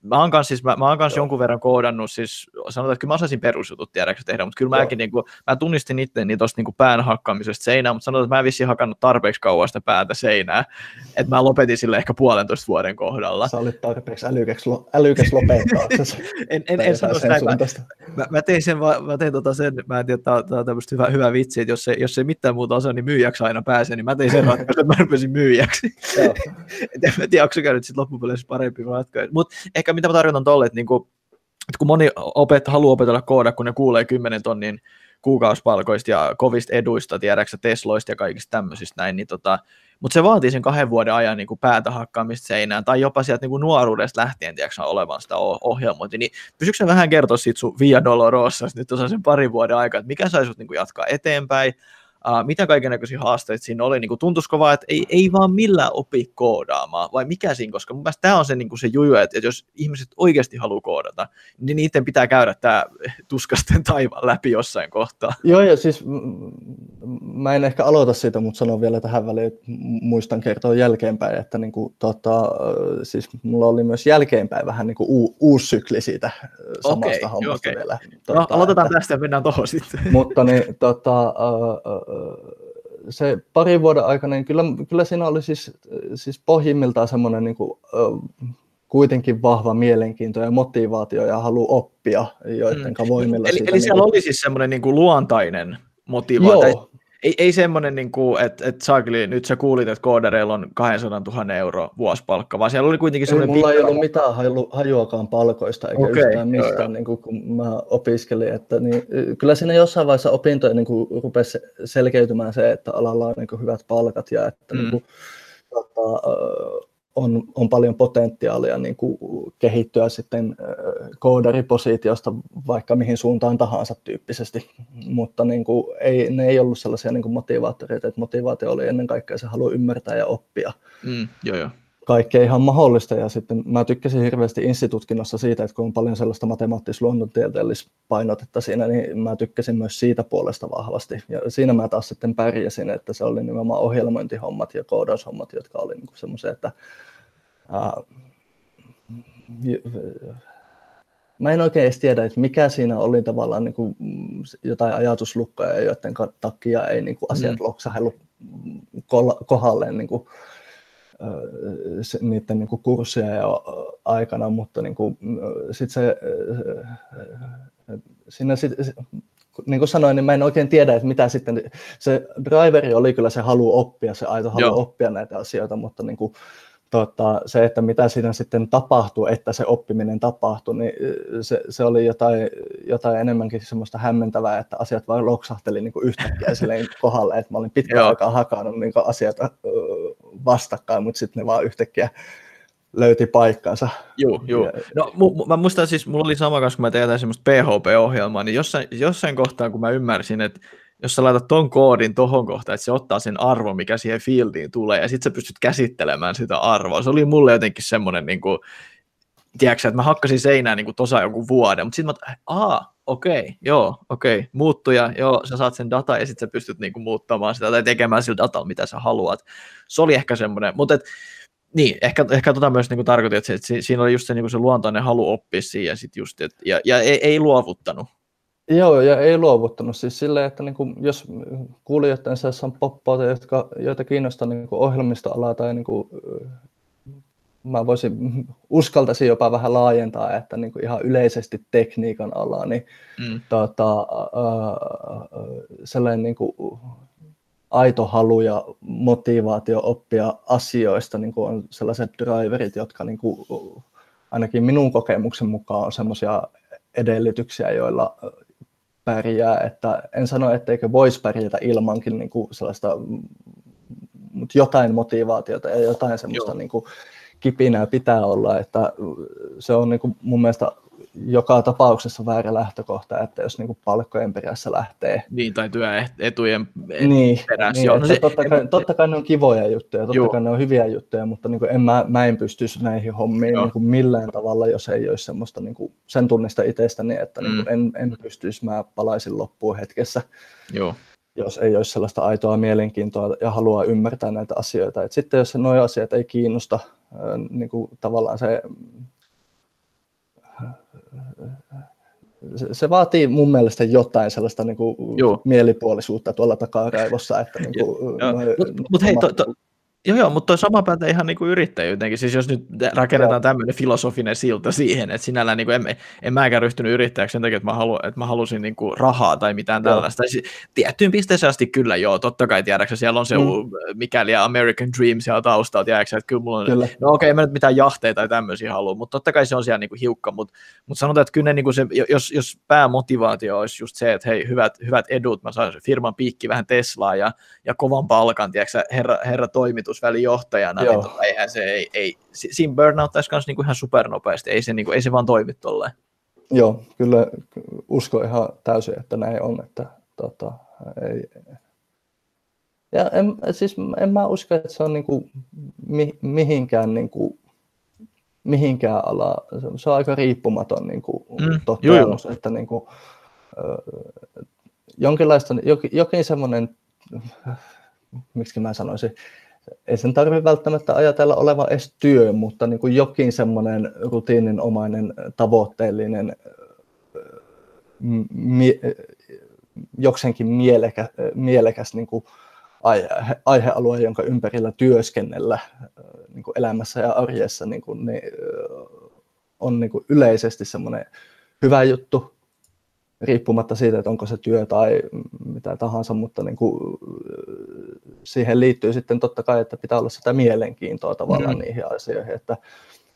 mä oon kanssa, siis, mä, mä oon jonkun verran koodannut, siis sanotaan, että kyllä mä osasin perusjutut tiedäksä tehdä, mutta kyllä mäkin niin kuin, mä tunnistin itteni tuosta niin pään hakkaamisesta seinään, mutta sanotaan, että mä en vissiin hakannut tarpeeksi kauan sitä päätä seinää, että mä lopetin sille ehkä puolentoista vuoden kohdalla. Sä olit tarpeeksi älykäs, älykäs lopettaa. en, en, en sano sitä, mä, mä, mä, tein sen, mä tein tota sen, mä en tiedä, tämä on tämmöistä hyvä, hyvä vitsi, että jos, se, jos ei mitään muuta osaa, niin myyjäksi aina pääsee, niin mä tein sen ratkaisun, että mä rupesin myyjäksi. en mä tiedä, onko se käynyt sitten loppupeleissä parempi ratkaisu, mutta ehkä mitä mä tarjotan tolle, että, niinku, että kun moni opet, haluaa opetella kooda, kun ne kuulee 10 tonnin kuukausipalkoista ja kovista eduista, tiedäksä Tesloista ja kaikista tämmöisistä näin, niin tota, mutta se vaatii sen kahden vuoden ajan niin kuin päätä hakkaamista seinään, tai jopa sieltä niin kuin nuoruudesta lähtien, tiedätkö, olevan sitä ohjelmointia, niin pysyykö vähän kertoa siitä sun Via Dolorosa nyt tuossa sen parin vuoden aikaa, että mikä saisi niin jatkaa eteenpäin, Uh, mitä kaikenlaisia haasteita siinä oli, niin kuin tuntuisiko vaan, että ei, ei vaan millään opi koodaamaan, vai mikä siinä, koska mun mielestä tämä on se, niin kuin se juju, että, että jos ihmiset oikeasti haluaa koodata, niin niiden pitää käydä tämä tuskasten taivaan läpi jossain kohtaa. Joo, ja siis mä en ehkä aloita siitä, mutta sanon vielä tähän väliin, että muistan kertoa jälkeenpäin, että niin kuin, tota, siis mulla oli myös jälkeenpäin vähän niin kuin u- uusi sykli siitä samasta okay, hommasta okay. vielä. Tota, no, aloitetaan että, tästä ja mennään tuohon sitten. Mutta niin, tota, uh, se parin vuoden aikana, niin kyllä, kyllä siinä oli siis, siis pohjimmiltaan semmoinen niin kuin, kuitenkin vahva mielenkiinto ja motivaatio ja halu oppia, joiden mm. voimilla Eli, eli siellä niin kuin... oli siis semmoinen niin kuin luontainen motivaatio, ei, ei semmoinen, niin kuin, että, että saakeli, nyt sä kuulit, että koodareilla on 200 000 euroa vuosipalkka, vaan siellä oli kuitenkin semmoinen... Ei, mulla ei ollut mitään haju, hajuakaan palkoista eikä okay, yhtään mistään, niin kuin, kun mä opiskelin. Että, niin, kyllä siinä jossain vaiheessa opintoja niin kuin, rupesi selkeytymään se, että alalla on niin kuin, hyvät palkat ja että mm. niin kuin, tota, on, on paljon potentiaalia niin kuin kehittyä sitten koodaripositiosta vaikka mihin suuntaan tahansa tyyppisesti, mutta niin kuin ei, ne ei ollut sellaisia niin kuin motivaattoreita, että motivaatio oli ennen kaikkea se halu ymmärtää ja oppia. Mm, joo, joo. Kaikkea ihan mahdollista. Ja sitten mä tykkäsin hirveästi instituutkinnossa siitä, että kun on paljon sellaista matemaattis-luonnontieteellistä painotetta siinä, niin mä tykkäsin myös siitä puolesta vahvasti. Ja siinä mä taas sitten pärjäsin, että se oli nimenomaan ohjelmointihommat ja koodaushommat, jotka oli niin semmoisia, että ää, mä en oikein edes tiedä, että mikä siinä oli tavallaan niin kuin jotain ajatuslukkoja, joiden takia ei niin kuin asiat mm. loksahellut kohdalleen niin kuin, niiden niin kuin kursseja aikana, mutta niin kuin, sit se, siinä sit, niin kuin sanoin, niin mä en oikein tiedä, että mitä sitten, se driveri oli kyllä se halu oppia, se aito halu Joo. oppia näitä asioita, mutta niin kuin, tota, se, että mitä siinä sitten tapahtui, että se oppiminen tapahtui, niin se, se oli jotain, jotain enemmänkin semmoista hämmentävää, että asiat vain loksahteli niin kuin yhtäkkiä silleen kohdalle, että mä olin pitkään aikaa hakannut niin asiat vastakkain, mutta sitten ne vaan yhtäkkiä löyti paikkansa. Joo, joo. No, mu- mä muistan siis, mulla oli sama kanssa, kun mä tein semmoista PHP-ohjelmaa, niin jossain, jossain kohtaa, kun mä ymmärsin, että jos sä laitat ton koodin tohon kohtaan, että se ottaa sen arvon, mikä siihen fieldiin tulee, ja sitten sä pystyt käsittelemään sitä arvoa. Se oli mulle jotenkin semmoinen, niin kuin, tiedätkö, että mä hakkasin seinään niin kuin tosa joku vuoden, mutta sitten mä, aa, okei, okay, joo, okei, okay, muuttuja, joo, sä saat sen data ja sitten sä pystyt niin kuin, muuttamaan sitä tai tekemään sillä datalla, mitä sä haluat. Se oli ehkä semmoinen, mutta et, niin, ehkä, ehkä tota myös niin tarkoitin, että, se, että siinä oli just se, niin kuin se luontainen halu oppia siihen ja, sit just, et, ja, ja ei, ei luovuttanut Joo, ja ei luovuttanut siis silleen, että niin kuin, jos kuulijoiden seassa on poppaita, jotka, joita kiinnostaa niin kuin ohjelmistoalaa tai niin kuin, mä voisin, uskaltaisin jopa vähän laajentaa, että niin kuin ihan yleisesti tekniikan alaa, niin mm. tota, äh, sellainen niin kuin, aito halu ja motivaatio oppia asioista niin kuin on sellaiset driverit, jotka niin kuin, ainakin minun kokemuksen mukaan on semmoisia edellytyksiä, joilla, pärjää, että en sano, etteikö voisi pärjätä ilmankin niin kuin sellaista, mutta jotain motivaatiota ja jotain semmoista niin kuin kipinää pitää olla, että se on niin kuin mun mielestä joka tapauksessa väärä lähtökohta, että jos niin palkkojen perässä lähtee. Niin, tai työetujen niin, perässä. Niin, joo, no se, totta, kai, totta kai ne on kivoja juttuja, totta joo. kai ne on hyviä juttuja, mutta niin kuin en, mä, mä en pystyisi näihin hommiin niin kuin millään tavalla, jos ei olisi semmoista niin kuin sen tunnista itsestäni, että niin mm. niin kuin en, en pystyisi, mä palaisin loppuun hetkessä. Joo jos ei olisi sellaista aitoa mielenkiintoa ja haluaa ymmärtää näitä asioita. Et sitten jos nuo asiat ei kiinnosta, niin kuin tavallaan se se, vaatii mun mielestä jotain sellaista niin kuin mielipuolisuutta tuolla takaraivossa. Että niin kuin, Mutta mut hei, to, to, Joo, joo, mutta sama pätee ihan niin yrittäjyyteenkin. Siis jos nyt rakennetaan tämmöinen filosofinen silta siihen, että sinällään niin en, en mäkään ryhtynyt yrittäjäksi sen takia, että mä, halu, että mä halusin niin kuin rahaa tai mitään joo. tällaista. Siis, tiettyyn pisteeseen asti kyllä joo, totta kai tiedäksä, siellä on se mm. mikäli American Dream siellä taustalla, tiedäksä, että kyllä mulla on, kyllä. no okei, okay, mä nyt mitään jahteita tai tämmöisiä halua, mutta totta kai se on siellä niin kuin hiukka, mutta, mutta sanotaan, että kyllä ne, niin kuin se, jos, jos päämotivaatio olisi just se, että hei, hyvät, hyvät edut, mä saan firman piikki vähän Teslaa ja, ja kovan palkan, tiedäksä, herra, herra toimitus, toimitusvälijohtajana, niin tota, eihän se, ei, ei, siinä burnouttaisi myös niinku ihan supernopeasti, ei se, niinku, ei se vaan toimi tolleen. Joo, kyllä usko ihan täysin, että näin on, että tota, ei, ja en, siis en mä usko, että se on niinku mi, mihinkään, niinku, mihinkään ala, se on aika riippumaton niinku, mm, toteamus, että niinku, jonkinlaista, jokin, jokin semmoinen, miksi mä sanoisin, ei sen tarvitse välttämättä ajatella olevan edes työ, mutta niin kuin jokin semmoinen rutiininomainen, tavoitteellinen, mie- jokseenkin mielekä, mielekäs niin kuin aihe, aihealue, jonka ympärillä työskennellä niin kuin elämässä ja arjessa, niin kuin, niin, on niin kuin yleisesti semmoinen hyvä juttu, riippumatta siitä, että onko se työ tai mitä tahansa, mutta niin kuin, siihen liittyy sitten totta kai, että pitää olla sitä mielenkiintoa tavallaan mm. niihin asioihin, että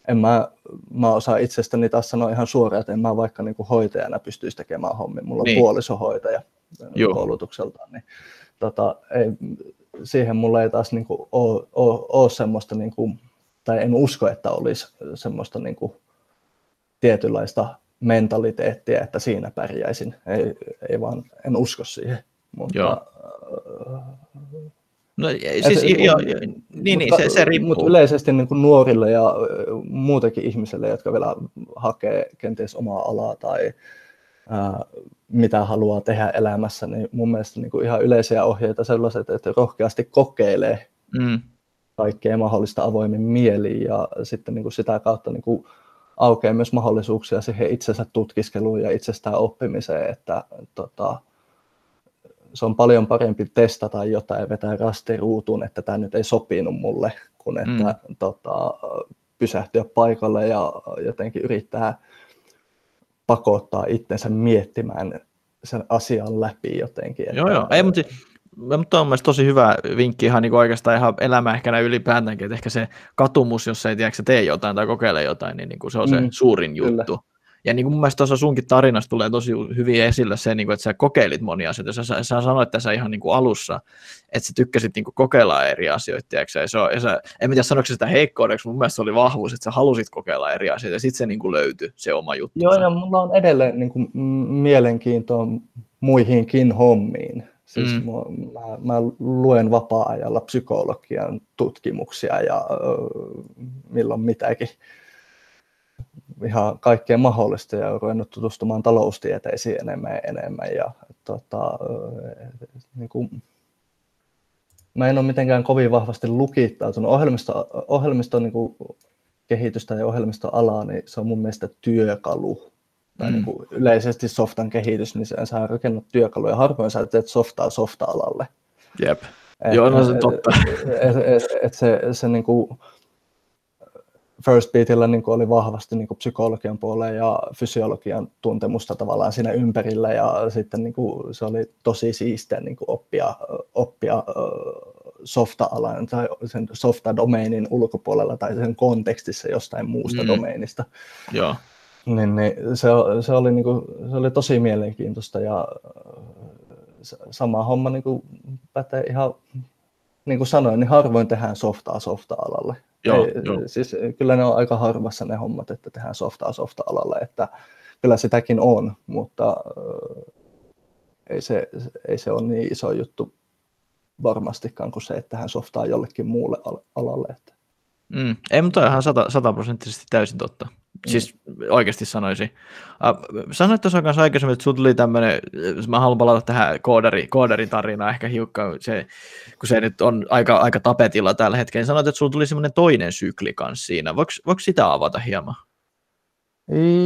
en mä, mä osaa itsestäni taas sanoa ihan suoraan, että en mä vaikka niin kuin hoitajana pystyisi tekemään hommia. Mulla on niin. puolisohoitaja Joo. koulutukseltaan, niin tota, ei, siihen mulla ei taas niin kuin ole, ole, ole semmoista, niin kuin, tai en usko, että olisi semmoista niin kuin, tietynlaista mentaliteettia, että siinä pärjäisin. Ei, ei vaan, en usko siihen. Mutta, Joo. No, siis, et, jo, jo, niin, niin se, se riippuu. Mutta yleisesti niin kuin nuorille ja muutenkin ihmisille, jotka vielä hakee kenties omaa alaa tai ää, mitä haluaa tehdä elämässä, niin mun mielestä niin kuin ihan yleisiä ohjeita sellaiset, että rohkeasti kokeilee mm. kaikkea mahdollista avoimin mieliin ja sitten niin kuin sitä kautta niin kuin aukeaa myös mahdollisuuksia siihen itsensä tutkiskeluun ja itsestään oppimiseen, että tota, se on paljon parempi testata jotain ja vetää rastiruutuun, että tämä nyt ei sopinut mulle, kuin että mm. tota, pysähtyä paikalle ja jotenkin yrittää pakottaa itsensä miettimään sen asian läpi jotenkin. Että, joo, joo. Ei, mutta mutta on mielestäni tosi hyvä vinkki ihan niin oikeastaan ihan elämä ehkä näin ylipäätäänkin, että ehkä se katumus, jos ei tiedä, tee jotain tai kokeile jotain, niin, niin kuin se on se mm, suurin juttu. Kyllä. Ja niin kuin mun mielestä tuossa sunkin tarinassa tulee tosi hyvin esille se, niin kuin, että sä kokeilit monia asioita. Sä, sä, sä sanoit tässä ihan niin kuin alussa, että sä tykkäsit niin kuin kokeilla eri asioita. Ja se on, ja sä, en tiedä sanoiko sitä heikkoudeksi, mun mielestä se oli vahvuus, että sä halusit kokeilla eri asioita. Ja sitten se niin kuin löytyi, se oma juttu. Joo, ja mulla on edelleen niin kuin, mielenkiintoa muihinkin hommiin. Siis mm. mä, mä luen vapaa-ajalla psykologian tutkimuksia ja milloin mitäkin ihan kaikkea mahdollista ja ruvennut tutustumaan taloustieteisiin enemmän ja enemmän. Ja, tota, niin kuin, mä en ole mitenkään kovin vahvasti lukittautunut. Ohjelmisto, ohjelmisto niin kuin, kehitystä ja ohjelmistoalaa, niin se on mun mielestä työkalu. Tai mm. niin kuin yleisesti softan kehitys, niin sä, sä rakennat työkaluja. Harvoin sä teet softaa softa-alalle. Jep. Et, Joo, no se totta. Et, et, et, et se, se niin kuin, First Beatillä niin oli vahvasti niin psykologian puoleen ja fysiologian tuntemusta tavallaan siinä ympärillä ja sitten niin kuin, se oli tosi siistiä niin kuin oppia, oppia softa-alan tai sen softa-domeinin ulkopuolella tai sen kontekstissa jostain muusta mm. domeinista. Joo. Niin, niin se, se, oli, niin kuin, se oli tosi mielenkiintoista ja sama homma niin kuin pätee ihan, niin kuin sanoin, niin harvoin tehdään softaa softa-alalle. Joo, Ei, joo. Siis kyllä ne on aika harvassa ne hommat, että tehdään softaa softa-alalle, että kyllä sitäkin on, mutta äh, ei se, ei se ole niin iso juttu varmastikaan kuin se, että tehdään softaa jollekin muulle alalle. Että. Mm, ei, mutta ihan sataprosenttisesti täysin totta. Siis oikeasti sanoisin. Uh, sanoit tuossa kanssa aikaisemmin, että sinulla tuli tämmöinen, mä haluan palata tähän koodari, koodarin tarinaan ehkä hiukan, se, kun se nyt on aika, aika tapetilla tällä hetkellä, niin sanoit, että sinulla tuli semmoinen toinen sykli kanssa siinä. Voiko, voiko sitä avata hieman?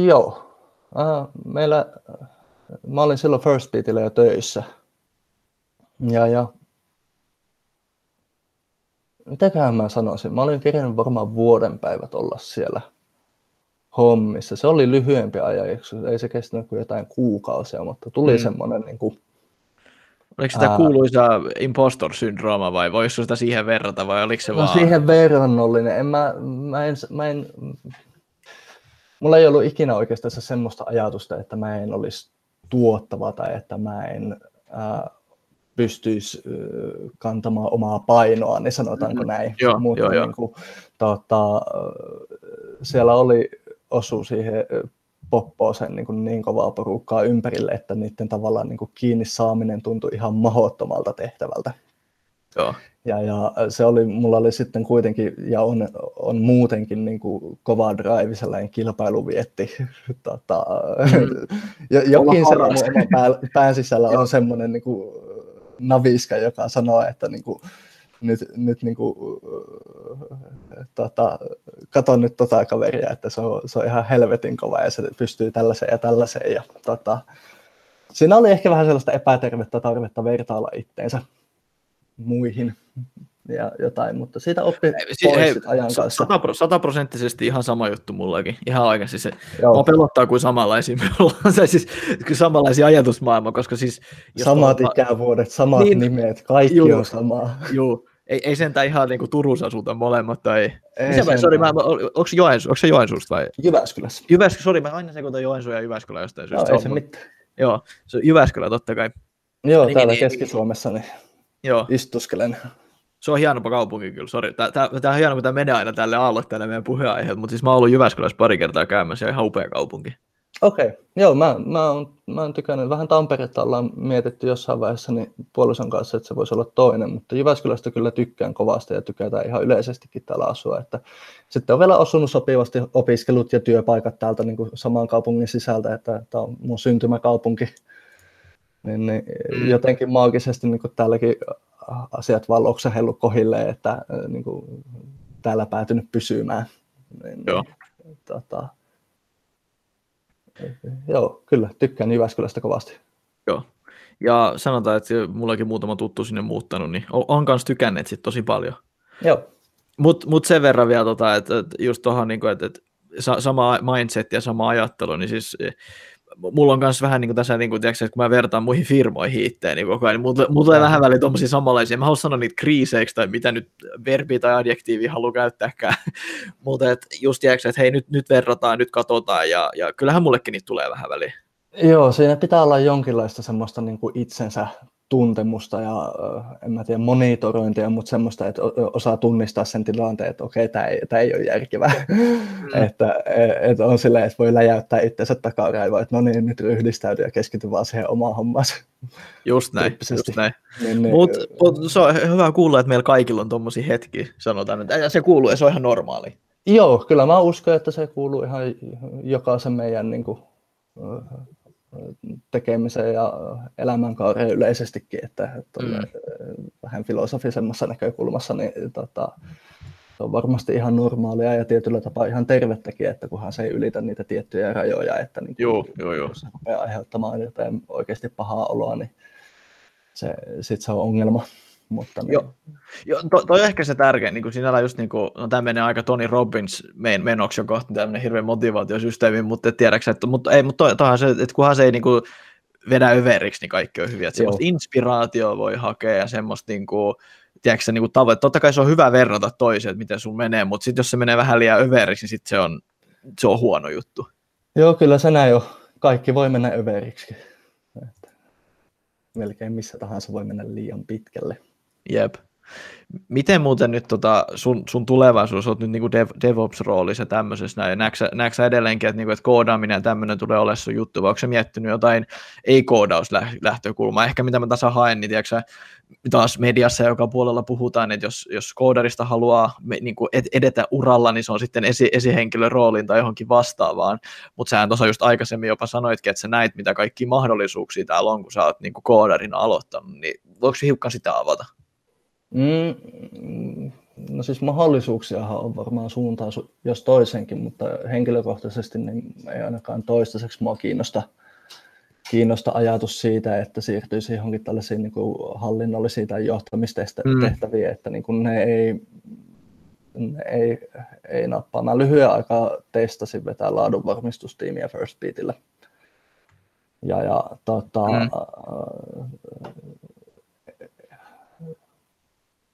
Joo. Uh, meillä, mä olin silloin First Beatillä jo töissä. Ja, ja mitäköhän mä sanoisin, mä olin kirjannut varmaan vuoden päivät olla siellä – hommissa. Se oli lyhyempi ajanjakso, ei se kestänyt kuin jotain kuukausia, mutta tuli mm. semmoinen niin kuin, Oliko sitä kuuluisa impostor-syndrooma vai voiko sitä siihen verrata vai oliko se no, vaan... siihen verrannollinen. En mä, mä, en, mä en, mulla ei ollut ikinä oikeastaan semmoista ajatusta, että mä en olisi tuottava tai että mä en ää, pystyisi kantamaan omaa painoa, niin sanotaanko mm. näin. Joo, Mutta joo, niin kuin, tota, siellä oli osuu siihen poppooseen niin, niin kovaa porukkaa ympärille, että niiden tavallaan niin kuin kiinni saaminen tuntui ihan mahottomalta tehtävältä. Joo. Ja, ja se oli, mulla oli sitten kuitenkin, ja on, on muutenkin niin kuin kova drive, sellainen kilpailuvietti. tota, mm. jokin sellainen pää, pään sisällä on semmoinen niin kuin naviska, joka sanoo, että niin kuin, nyt, nyt niin kuin, tota, kato nyt tota kaveria, että se on, se on ihan helvetin kova ja se pystyy tällaiseen ja tällaiseen. Ja, tota, siinä oli ehkä vähän sellaista epätervettä tarvetta vertailla itteensä muihin ja jotain, mutta siitä oppi siis, hei, ajan kanssa. Sataprosenttisesti ihan sama juttu mullakin, ihan oikeasti se, Joo. pelottaa kuin samanlaisia, me ollaan se siis samanlaisia ajatusmaailma, koska siis... Samat tuota, ikävuodet, samat niin, nimet, kaikki juu, on samaa. Joo, ei, ei sentään ihan niin kuin Turussa asuta molemmat, tai... Ei Missä sori, mä, onko, Joensu, onko se Joensuusta vai? Jyväskylässä. Jyväskylä, sori, mä aina sekoitan Joensuu ja Jyväskylä jostain syystä. Joo, ei se mitään. Joo, se on Jyväskylä totta kai. Joo, niin, täällä niin, Keski-Suomessa niin joo. istuskelen. Se on hieno kaupunki kyllä, sori. Tämä on hieno, kun tämä menee aina tälle aalloittajalle meidän puheenaiheet, mutta siis mä oon ollut Jyväskylässä pari kertaa käymässä ja ihan upea kaupunki. Okei, okay. joo, mä, mä, oon, mä oon tykännyt. Vähän Tamperetta ollaan mietitty jossain vaiheessa niin puolison kanssa, että se voisi olla toinen, mutta Jyväskylästä kyllä tykkään kovasti ja tykätään ihan yleisestikin täällä asua. Että sitten on vielä osunut sopivasti opiskelut ja työpaikat täältä niin kuin saman kaupungin sisältä, että tämä on mun syntymäkaupunki. Niin, niin mm. jotenkin maagisesti niin kuin täälläkin asiat vaan loksahellut kohilleen, että niin kuin, täällä päätynyt pysymään. Niin, Joo. Niin, tota, Joo, kyllä, tykkään Jyväskylästä kovasti. Joo. Ja sanotaan, että mullakin muutama tuttu sinne muuttanut, niin on kanssa tykänneet sit tosi paljon. Joo. Mutta mut sen verran vielä, tota, että, just tuohon, niin että, että sama mindset ja sama ajattelu, niin siis mulla on myös vähän niin kuin tässä, niin kuin, tiedätkö, että kun mä vertaan muihin firmoihin itseäni niin koko ajan, niin mulla, mulla tulee vähän väliin tuommoisia samanlaisia. Mä haluan sanoa niitä kriiseiksi tai mitä nyt verbi tai adjektiivi haluaa käyttääkään. Mutta et just tiedätkö, että hei nyt, nyt verrataan, nyt katsotaan ja, ja kyllähän mullekin niitä tulee vähän väliin. Joo, siinä pitää olla jonkinlaista semmoista niin kuin itsensä tuntemusta ja en mä tiedä monitorointia, mutta semmoista, että osaa tunnistaa sen tilanteen, että okei, tämä ei, ei ole järkevää. Mm. että, e, että on silleen, että voi läjäyttää itsensä takaraivoa, että no niin, nyt ryhdistäydy ja keskity vaan siihen omaan hommaansa. Just näin, just näin. Niin, niin, Mutta mut, se on hyvä kuulla, että meillä kaikilla on tuommoisia hetkiä, sanotaan, että se kuuluu ja se on ihan normaali. Joo, kyllä mä uskon, että se kuuluu ihan jokaisen meidän niin kuin, tekemiseen ja elämänkaareen yleisestikin, että, että mm. vähän filosofisemmassa näkökulmassa, niin tota, se on varmasti ihan normaalia ja tietyllä tapaa ihan tervettäkin, että kunhan se ei ylitä niitä tiettyjä rajoja, että niin joo, joo, joo. jos se rupeaa aiheuttamaan jotain oikeasti pahaa oloa, niin se, sit se on ongelma. Mutta niin. Joo, Joo to, toi on ehkä se tärkein, niin kuin sinällä just niin kuin, no tämä menee aika Tony Robbins men, menoksi jo kohta, tämmöinen hirveä motivaatiosysteemi, mutta tiedätkö, että, mutta ei, mutta toihan se, että kunhan se ei niin kuin, vedä överiksi, niin kaikki on hyviä, että semmoista inspiraatioa voi hakea ja semmoista niin kuin, tiedätkö, niin kuin tavoite, totta kai se on hyvä verrata toiseen, että miten sun menee, mutta sitten jos se menee vähän liian överiksi, niin sitten se on, se on huono juttu. Joo, kyllä se näin on. Kaikki voi mennä överiksi. Melkein missä tahansa voi mennä liian pitkälle. Jep. Miten muuten nyt tota sun, sun tulevaisuus, olet nyt niinku dev, DevOps-roolissa tämmöisessä näin, näetkö, näetkö edelleenkin, että, niinku, että koodaaminen ja tämmöinen tulee olemaan sun juttu, vai onko miettinyt jotain ei-koodauslähtökulmaa? Ehkä mitä mä tässä haen, niin tiedätkö, taas mediassa joka puolella puhutaan, että jos, jos koodarista haluaa niin kuin edetä uralla, niin se on sitten esi, esihenkilön rooliin tai johonkin vastaavaan, mutta sähän tuossa just aikaisemmin jopa sanoitkin, että sä näit, mitä kaikki mahdollisuuksia täällä on, kun sä oot niin kuin koodarina aloittanut, niin voiko hiukan sitä avata? Mm, no siis mahdollisuuksiahan on varmaan suuntaan jos toisenkin, mutta henkilökohtaisesti niin ei ainakaan toistaiseksi mua kiinnosta, kiinnosta ajatus siitä, että siirtyisi johonkin tällaisiin niin kuin hallinnollisiin tai johtamistehtäviin, mm. että niin kuin ne ei, ne ei, ei nappaa. Mä lyhyen aikaa testasin vetää laadunvarmistustiimiä First Beatillä. Ja, ja tota, mm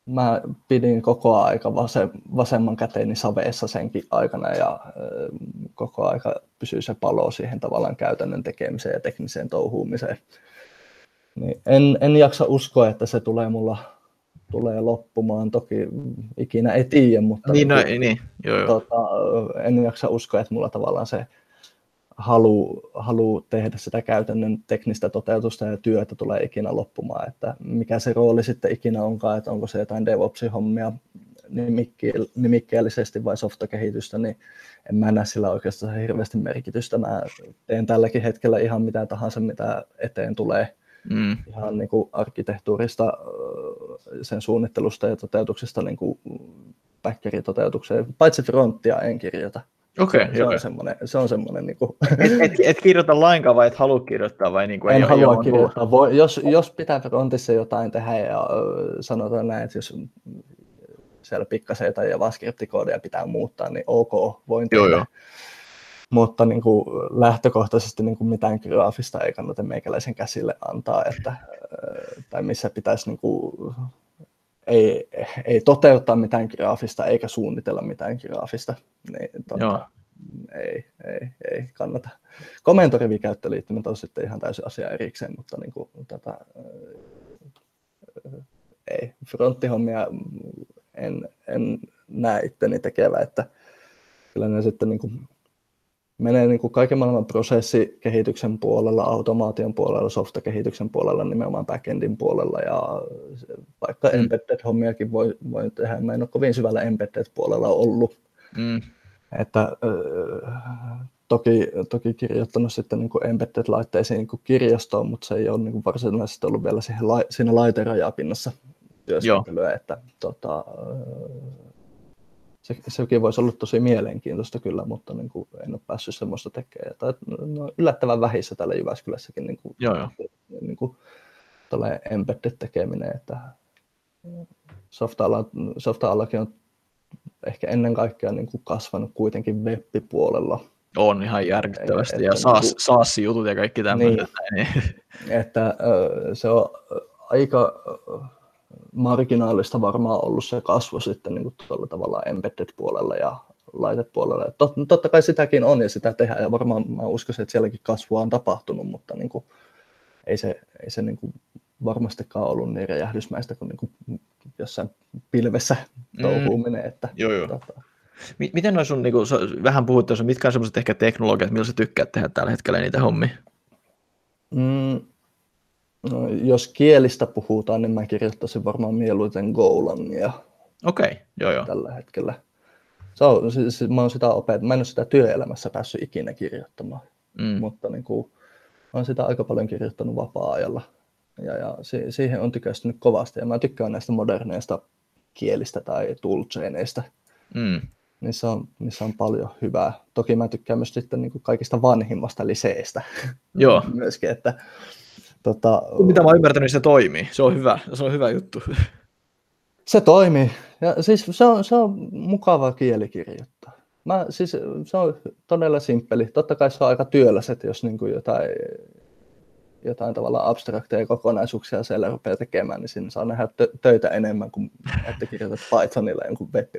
mä pidin koko aika vase, vasemman käteeni saveessa senkin aikana ja koko aika pysyi se palo siihen tavallaan käytännön tekemiseen ja tekniseen touhuumiseen. Niin en, en jaksa uskoa, että se tulee mulla tulee loppumaan. Toki ikinä ei tiedä, mutta niin, no, niin. Joo, joo. Tota, en jaksa uskoa, että mulla tavallaan se halu, halu tehdä sitä käytännön teknistä toteutusta ja työtä tulee ikinä loppumaan, että mikä se rooli sitten ikinä onkaan, että onko se jotain DevOps-hommia nimikkeellisesti vai softakehitystä, niin en mä näe sillä oikeastaan hirveästi merkitystä. Mä teen tälläkin hetkellä ihan mitä tahansa, mitä eteen tulee. Mm. Ihan niin kuin arkkitehtuurista, sen suunnittelusta ja toteutuksesta niin kuin toteutukseen, paitsi fronttia en kirjoita. Okay, se, se, on semmoinen, se on semmoinen niin kuin... et, et, et, kirjoita lainkaan vai et halua kirjoittaa vai niin kuin En ei halua kirjoittaa. Voi, jos, jos pitää frontissa jotain tehdä ja sanotaan näin, että jos siellä pikkasen tai JavaScript-koodia pitää muuttaa, niin ok, voin tehdä. Joo, joo. Mutta niin kuin, lähtökohtaisesti niin kuin mitään graafista ei kannata meikäläisen käsille antaa, että, tai missä pitäisi niin kuin, ei, ei toteuttaa mitään graafista eikä suunnitella mitään graafista, niin tota, ei, ei, ei kannata. Komentorivikäyttöliittymät on sitten ihan täysin asia erikseen, mutta niin kuin, tota, ei, fronttihommia en, en näe itteni tekevä, että kyllä ne sitten niin kuin menee niin kuin kaiken maailman prosessikehityksen puolella, automaation puolella, softakehityksen puolella, nimenomaan backendin puolella ja vaikka mm. embedded-hommiakin voi, voi tehdä. Mä en ole kovin syvällä embedded-puolella ollut. Mm. Että, toki, toki kirjoittanut sitten niin embedded-laitteisiin niin kirjastoon, mutta se ei ole niin varsinaisesti ollut vielä siihen, siinä laiterajapinnassa työskentelyä, että tota, se, sekin voisi olla tosi mielenkiintoista kyllä, mutta niin kuin en ole päässyt semmoista tekemään. Tai, no, yllättävän vähissä täällä Jyväskylässäkin niin kuin, joo, joo. Niin kuin, embedded tekeminen, että softa-alla, softa-allakin on ehkä ennen kaikkea niin kuin kasvanut kuitenkin web-puolella. On ihan järkyttävästi, ja saas, saas jutut ja kaikki tämmöiset. Niin, että se on aika marginaalista varmaan ollut se kasvu sitten niin kuin tuolla tavalla embedded-puolella ja laitepuolella. Tot, totta kai sitäkin on ja sitä tehdään ja varmaan mä uskoisin, että sielläkin kasvua on tapahtunut, mutta niin kuin, ei se, ei se niin kuin varmastikaan ollut niin räjähdysmäistä kuin, niin kuin jossain pilvessä touhuuminen. Mm. Että, joo, joo. Tota... Miten noin sun, niin kuin, vähän puhuit tuossa, mitkä on sellaiset ehkä teknologiat, millä sä tykkäät tehdä tällä hetkellä niitä hommia? Mm, No, jos kielistä puhutaan, niin mä kirjoittaisin varmaan mieluiten Golangia. Okei, okay, joo joo. Tällä hetkellä. Se on, siis, mä, oon sitä opet... mä en ole sitä työelämässä päässyt ikinä kirjoittamaan, mm. mutta niin kuin, mä oon sitä aika paljon kirjoittanut vapaa-ajalla. Ja, ja si- siihen on tykästynyt kovasti. Ja mä tykkään näistä moderneista kielistä tai toolchaineista. Mm. Niissä on, niissä on paljon hyvää. Toki mä tykkään myös sitten niin kuin kaikista vanhimmasta liseestä. Joo. Myöskin, että Tota, Mitä mä oon ymmärtänyt, se toimii. Se on hyvä, se on hyvä juttu. Se toimii. Ja siis se on, se on mukava kieli kirjoittaa. Mä, siis se on todella simppeli. Totta kai se on aika työläset, jos niin kuin jotain, jotain tavalla abstrakteja kokonaisuuksia siellä rupeaa tekemään, niin siinä saa nähdä töitä enemmän kuin että kirjoitat Pythonilla jonkun web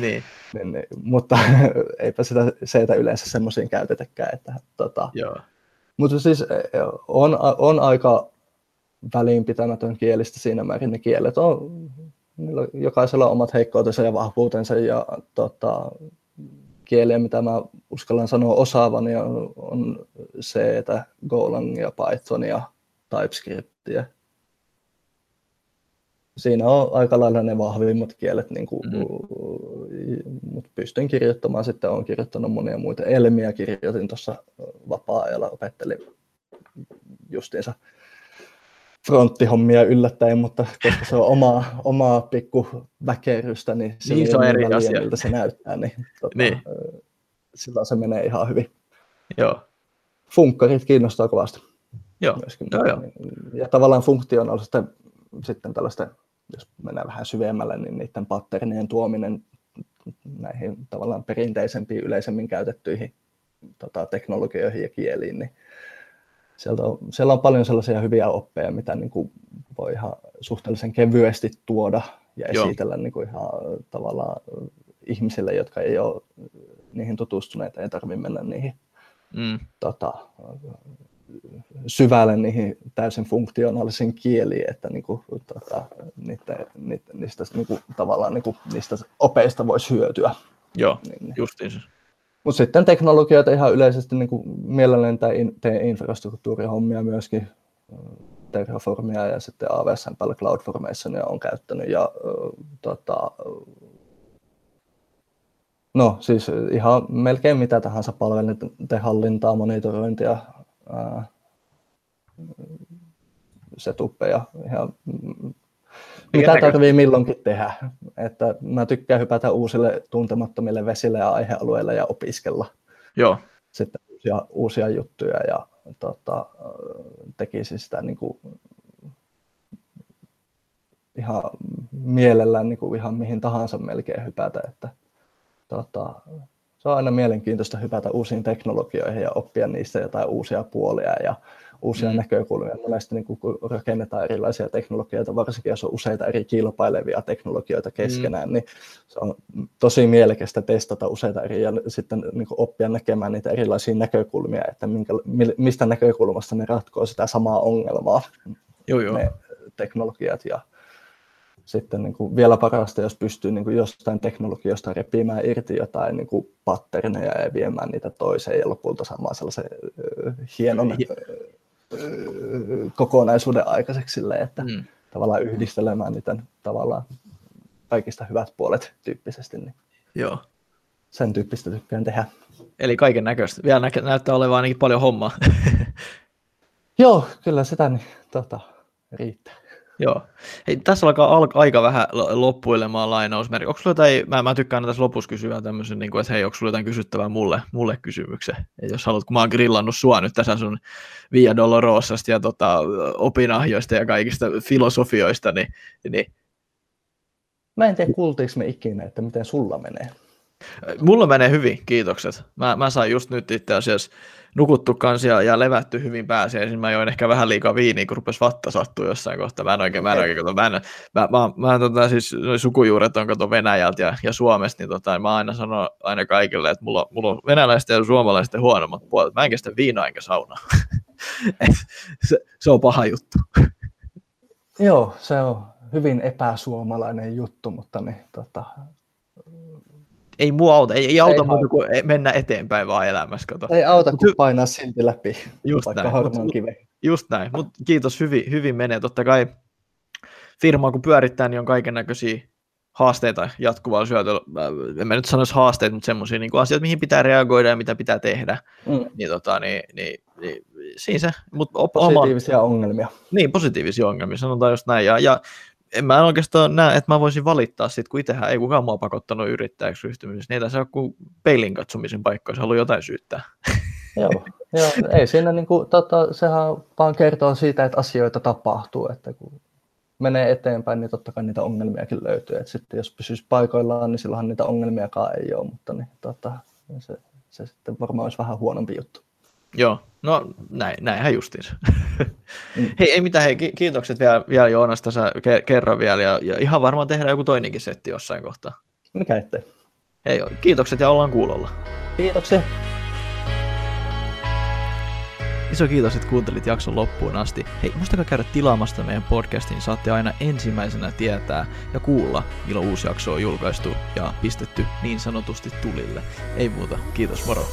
Niin. niin, niin mutta eipä sitä seitä yleensä semmoisiin käytetäkään. Että, tota, Joo. Mutta siis e, e, on, on aika väliinpitämätön kielistä siinä määrin ne kielet on, jokaisella on omat heikkoutensa ja vahvuutensa ja tota, kieliä, mitä mä uskallan sanoa osaavani, on, on C, Golangia, Pythonia, TypeScriptia siinä on aika lailla ne vahvimmat kielet, niin kuin, mm-hmm. mutta pystyn kirjoittamaan sitten, olen kirjoittanut monia muita elmiä, kirjoitin tuossa vapaa-ajalla, opettelin justiinsa fronttihommia yllättäen, mutta koska se on omaa, omaa pikku väkerystä, niin se, niin, se on eri asia. miltä se näyttää, niin, tota, niin. silloin se menee ihan hyvin. Joo. Funkkarit kiinnostaa kovasti. Joo. Myöskin. Joo, joo. Ja tavallaan funktionaalisesti sitten tällaista jos mennään vähän syvemmälle, niin niiden patternien tuominen näihin tavallaan perinteisempiin, yleisemmin käytettyihin tota, teknologioihin ja kieliin, niin sieltä on, siellä on paljon sellaisia hyviä oppeja, mitä niin kuin voi ihan suhteellisen kevyesti tuoda ja Joo. esitellä niin kuin ihan tavallaan ihmisille, jotka ei ole niihin tutustuneet, ei tarvitse mennä niihin mm. tota, syvälle niihin täysin funktionaalisiin kieliin, että niin kuin, tota, niitä, niitä, niistä niin kuin, tavallaan niin kuin, niistä opeista voisi hyötyä. Joo, niin, niin. justiinsa. Mutta sitten teknologioita ihan yleisesti niin mielelläni teen infrastruktuurihommia myöskin, Terraformia ja sitten AWS CloudFormationia on käyttänyt ja tota, no siis ihan melkein mitä tahansa palvelinten monitorointia, setuppeja. Ihan, mitä tarvii milloinkin tehdä. Että mä tykkään hypätä uusille tuntemattomille vesille ja aihealueille ja opiskella. Joo. Sitten uusia, uusia juttuja ja tota, tekisin sitä niin kuin, ihan mielellään niin kuin ihan mihin tahansa melkein hypätä. Että, tota, se on aina mielenkiintoista hypätä uusiin teknologioihin ja oppia niistä jotain uusia puolia ja uusia mm. näkökulmia. Monesti niin kun rakennetaan erilaisia teknologioita, varsinkin jos on useita eri kilpailevia teknologioita keskenään, mm. niin se on tosi mielekästä testata useita eri ja sitten niin oppia näkemään niitä erilaisia näkökulmia, että minkä, mistä näkökulmasta ne ratkoo sitä samaa ongelmaa, joo, joo. ne teknologiat. Ja sitten niin kuin vielä parasta, jos pystyy niin kuin jostain teknologiasta repimään irti jotain niin kuin patterneja ja viemään niitä toiseen ja lopulta saamaan sellaisen äh, hienon äh, kokonaisuuden aikaiseksi sille, että mm. tavallaan yhdistelemään niitä tavallaan kaikista hyvät puolet tyyppisesti. Niin Joo. Sen tyyppistä tykkään tehdä. Eli kaiken näköistä. Vielä nä- näyttää olevan ainakin paljon hommaa. Joo, kyllä sitä niin, tota, riittää. Joo. Hei, tässä alkaa al- aika vähän loppuilemaan lainausmerkki. Onko sulla jotain, mä, mä tykkään tässä lopussa kysyä tämmöisen, niin kuin, että hei, onko sulla jotain kysyttävää mulle, mulle kysymyksen? Ja jos haluat, kun mä oon grillannut sua nyt tässä sun Via Dolorosasta ja tota, opinahjoista ja kaikista filosofioista, niin, niin... Mä en tiedä, kuultiinko me ikinä, että miten sulla menee. Mulla menee hyvin, kiitokset. Mä, mä sain just nyt itse asiassa nukuttu kanssa ja, levätty hyvin pääsiäisin. Mä join ehkä vähän liikaa viiniä, kun rupesi vatta sattua jossain kohtaa. Mä en oikein, mä en oikein, kato, mä, en, mä, mä, mä, tota, siis sukujuuret on kato Venäjältä ja, ja Suomesta, niin tota, mä aina sanon aina kaikille, että mulla, mulla on venäläisten ja suomalaisten huonommat puolet. Mä en kestä viinaa enkä saunaa. se, se, on paha juttu. Joo, se on hyvin epäsuomalainen juttu, mutta niin, tota, ei mua auta, ei, ei auta ei muuta kuin mennä eteenpäin vaan elämässä. Kato. Ei auta kuin painaa silti läpi, just vaikka näin. kive. Just näin, mutta kiitos, hyvin, hyvin menee. Totta kai firmaa kun pyörittää, niin on kaiken näköisiä haasteita jatkuvalla syötöllä. En mä nyt sanoisi haasteita, mutta semmoisia niin asioita, mihin pitää reagoida ja mitä pitää tehdä. Mm. Niin, tota, niin, niin, niin, siinä se. Mut op, positiivisia oma... ongelmia. Niin, positiivisia ongelmia, sanotaan just näin. Ja, ja en mä oikeastaan näe, että mä voisin valittaa sit, kun itsehän ei kukaan mua pakottanut yrittäjäksi ryhtymisessä, niin ei tässä ole kuin peilin katsomisen paikka, jos haluaa jotain syyttää. Joo, joo ei siinä niin kuin, tota, sehän vaan kertoo siitä, että asioita tapahtuu, että kun menee eteenpäin, niin totta kai niitä ongelmiakin löytyy, että sitten jos pysyisi paikoillaan, niin silloinhan niitä ongelmiakaan ei ole, mutta niin, tota, se, se sitten varmaan olisi vähän huonompi juttu. Joo, no näin, näinhän justiinsa. Mm. hei, ei mitään, hei, kiitokset vielä, vielä Joonas tässä kerran vielä, ja, ja ihan varmaan tehdään joku toinenkin setti jossain kohtaa. Mikä ettei. Hei, kiitokset ja ollaan kuulolla. Kiitoksia. Iso kiitos, että kuuntelit jakson loppuun asti. Hei, muistakaa käydä tilaamasta meidän podcastin, saatte aina ensimmäisenä tietää ja kuulla, milloin uusi jakso on julkaistu ja pistetty niin sanotusti tulille. Ei muuta, kiitos, moro!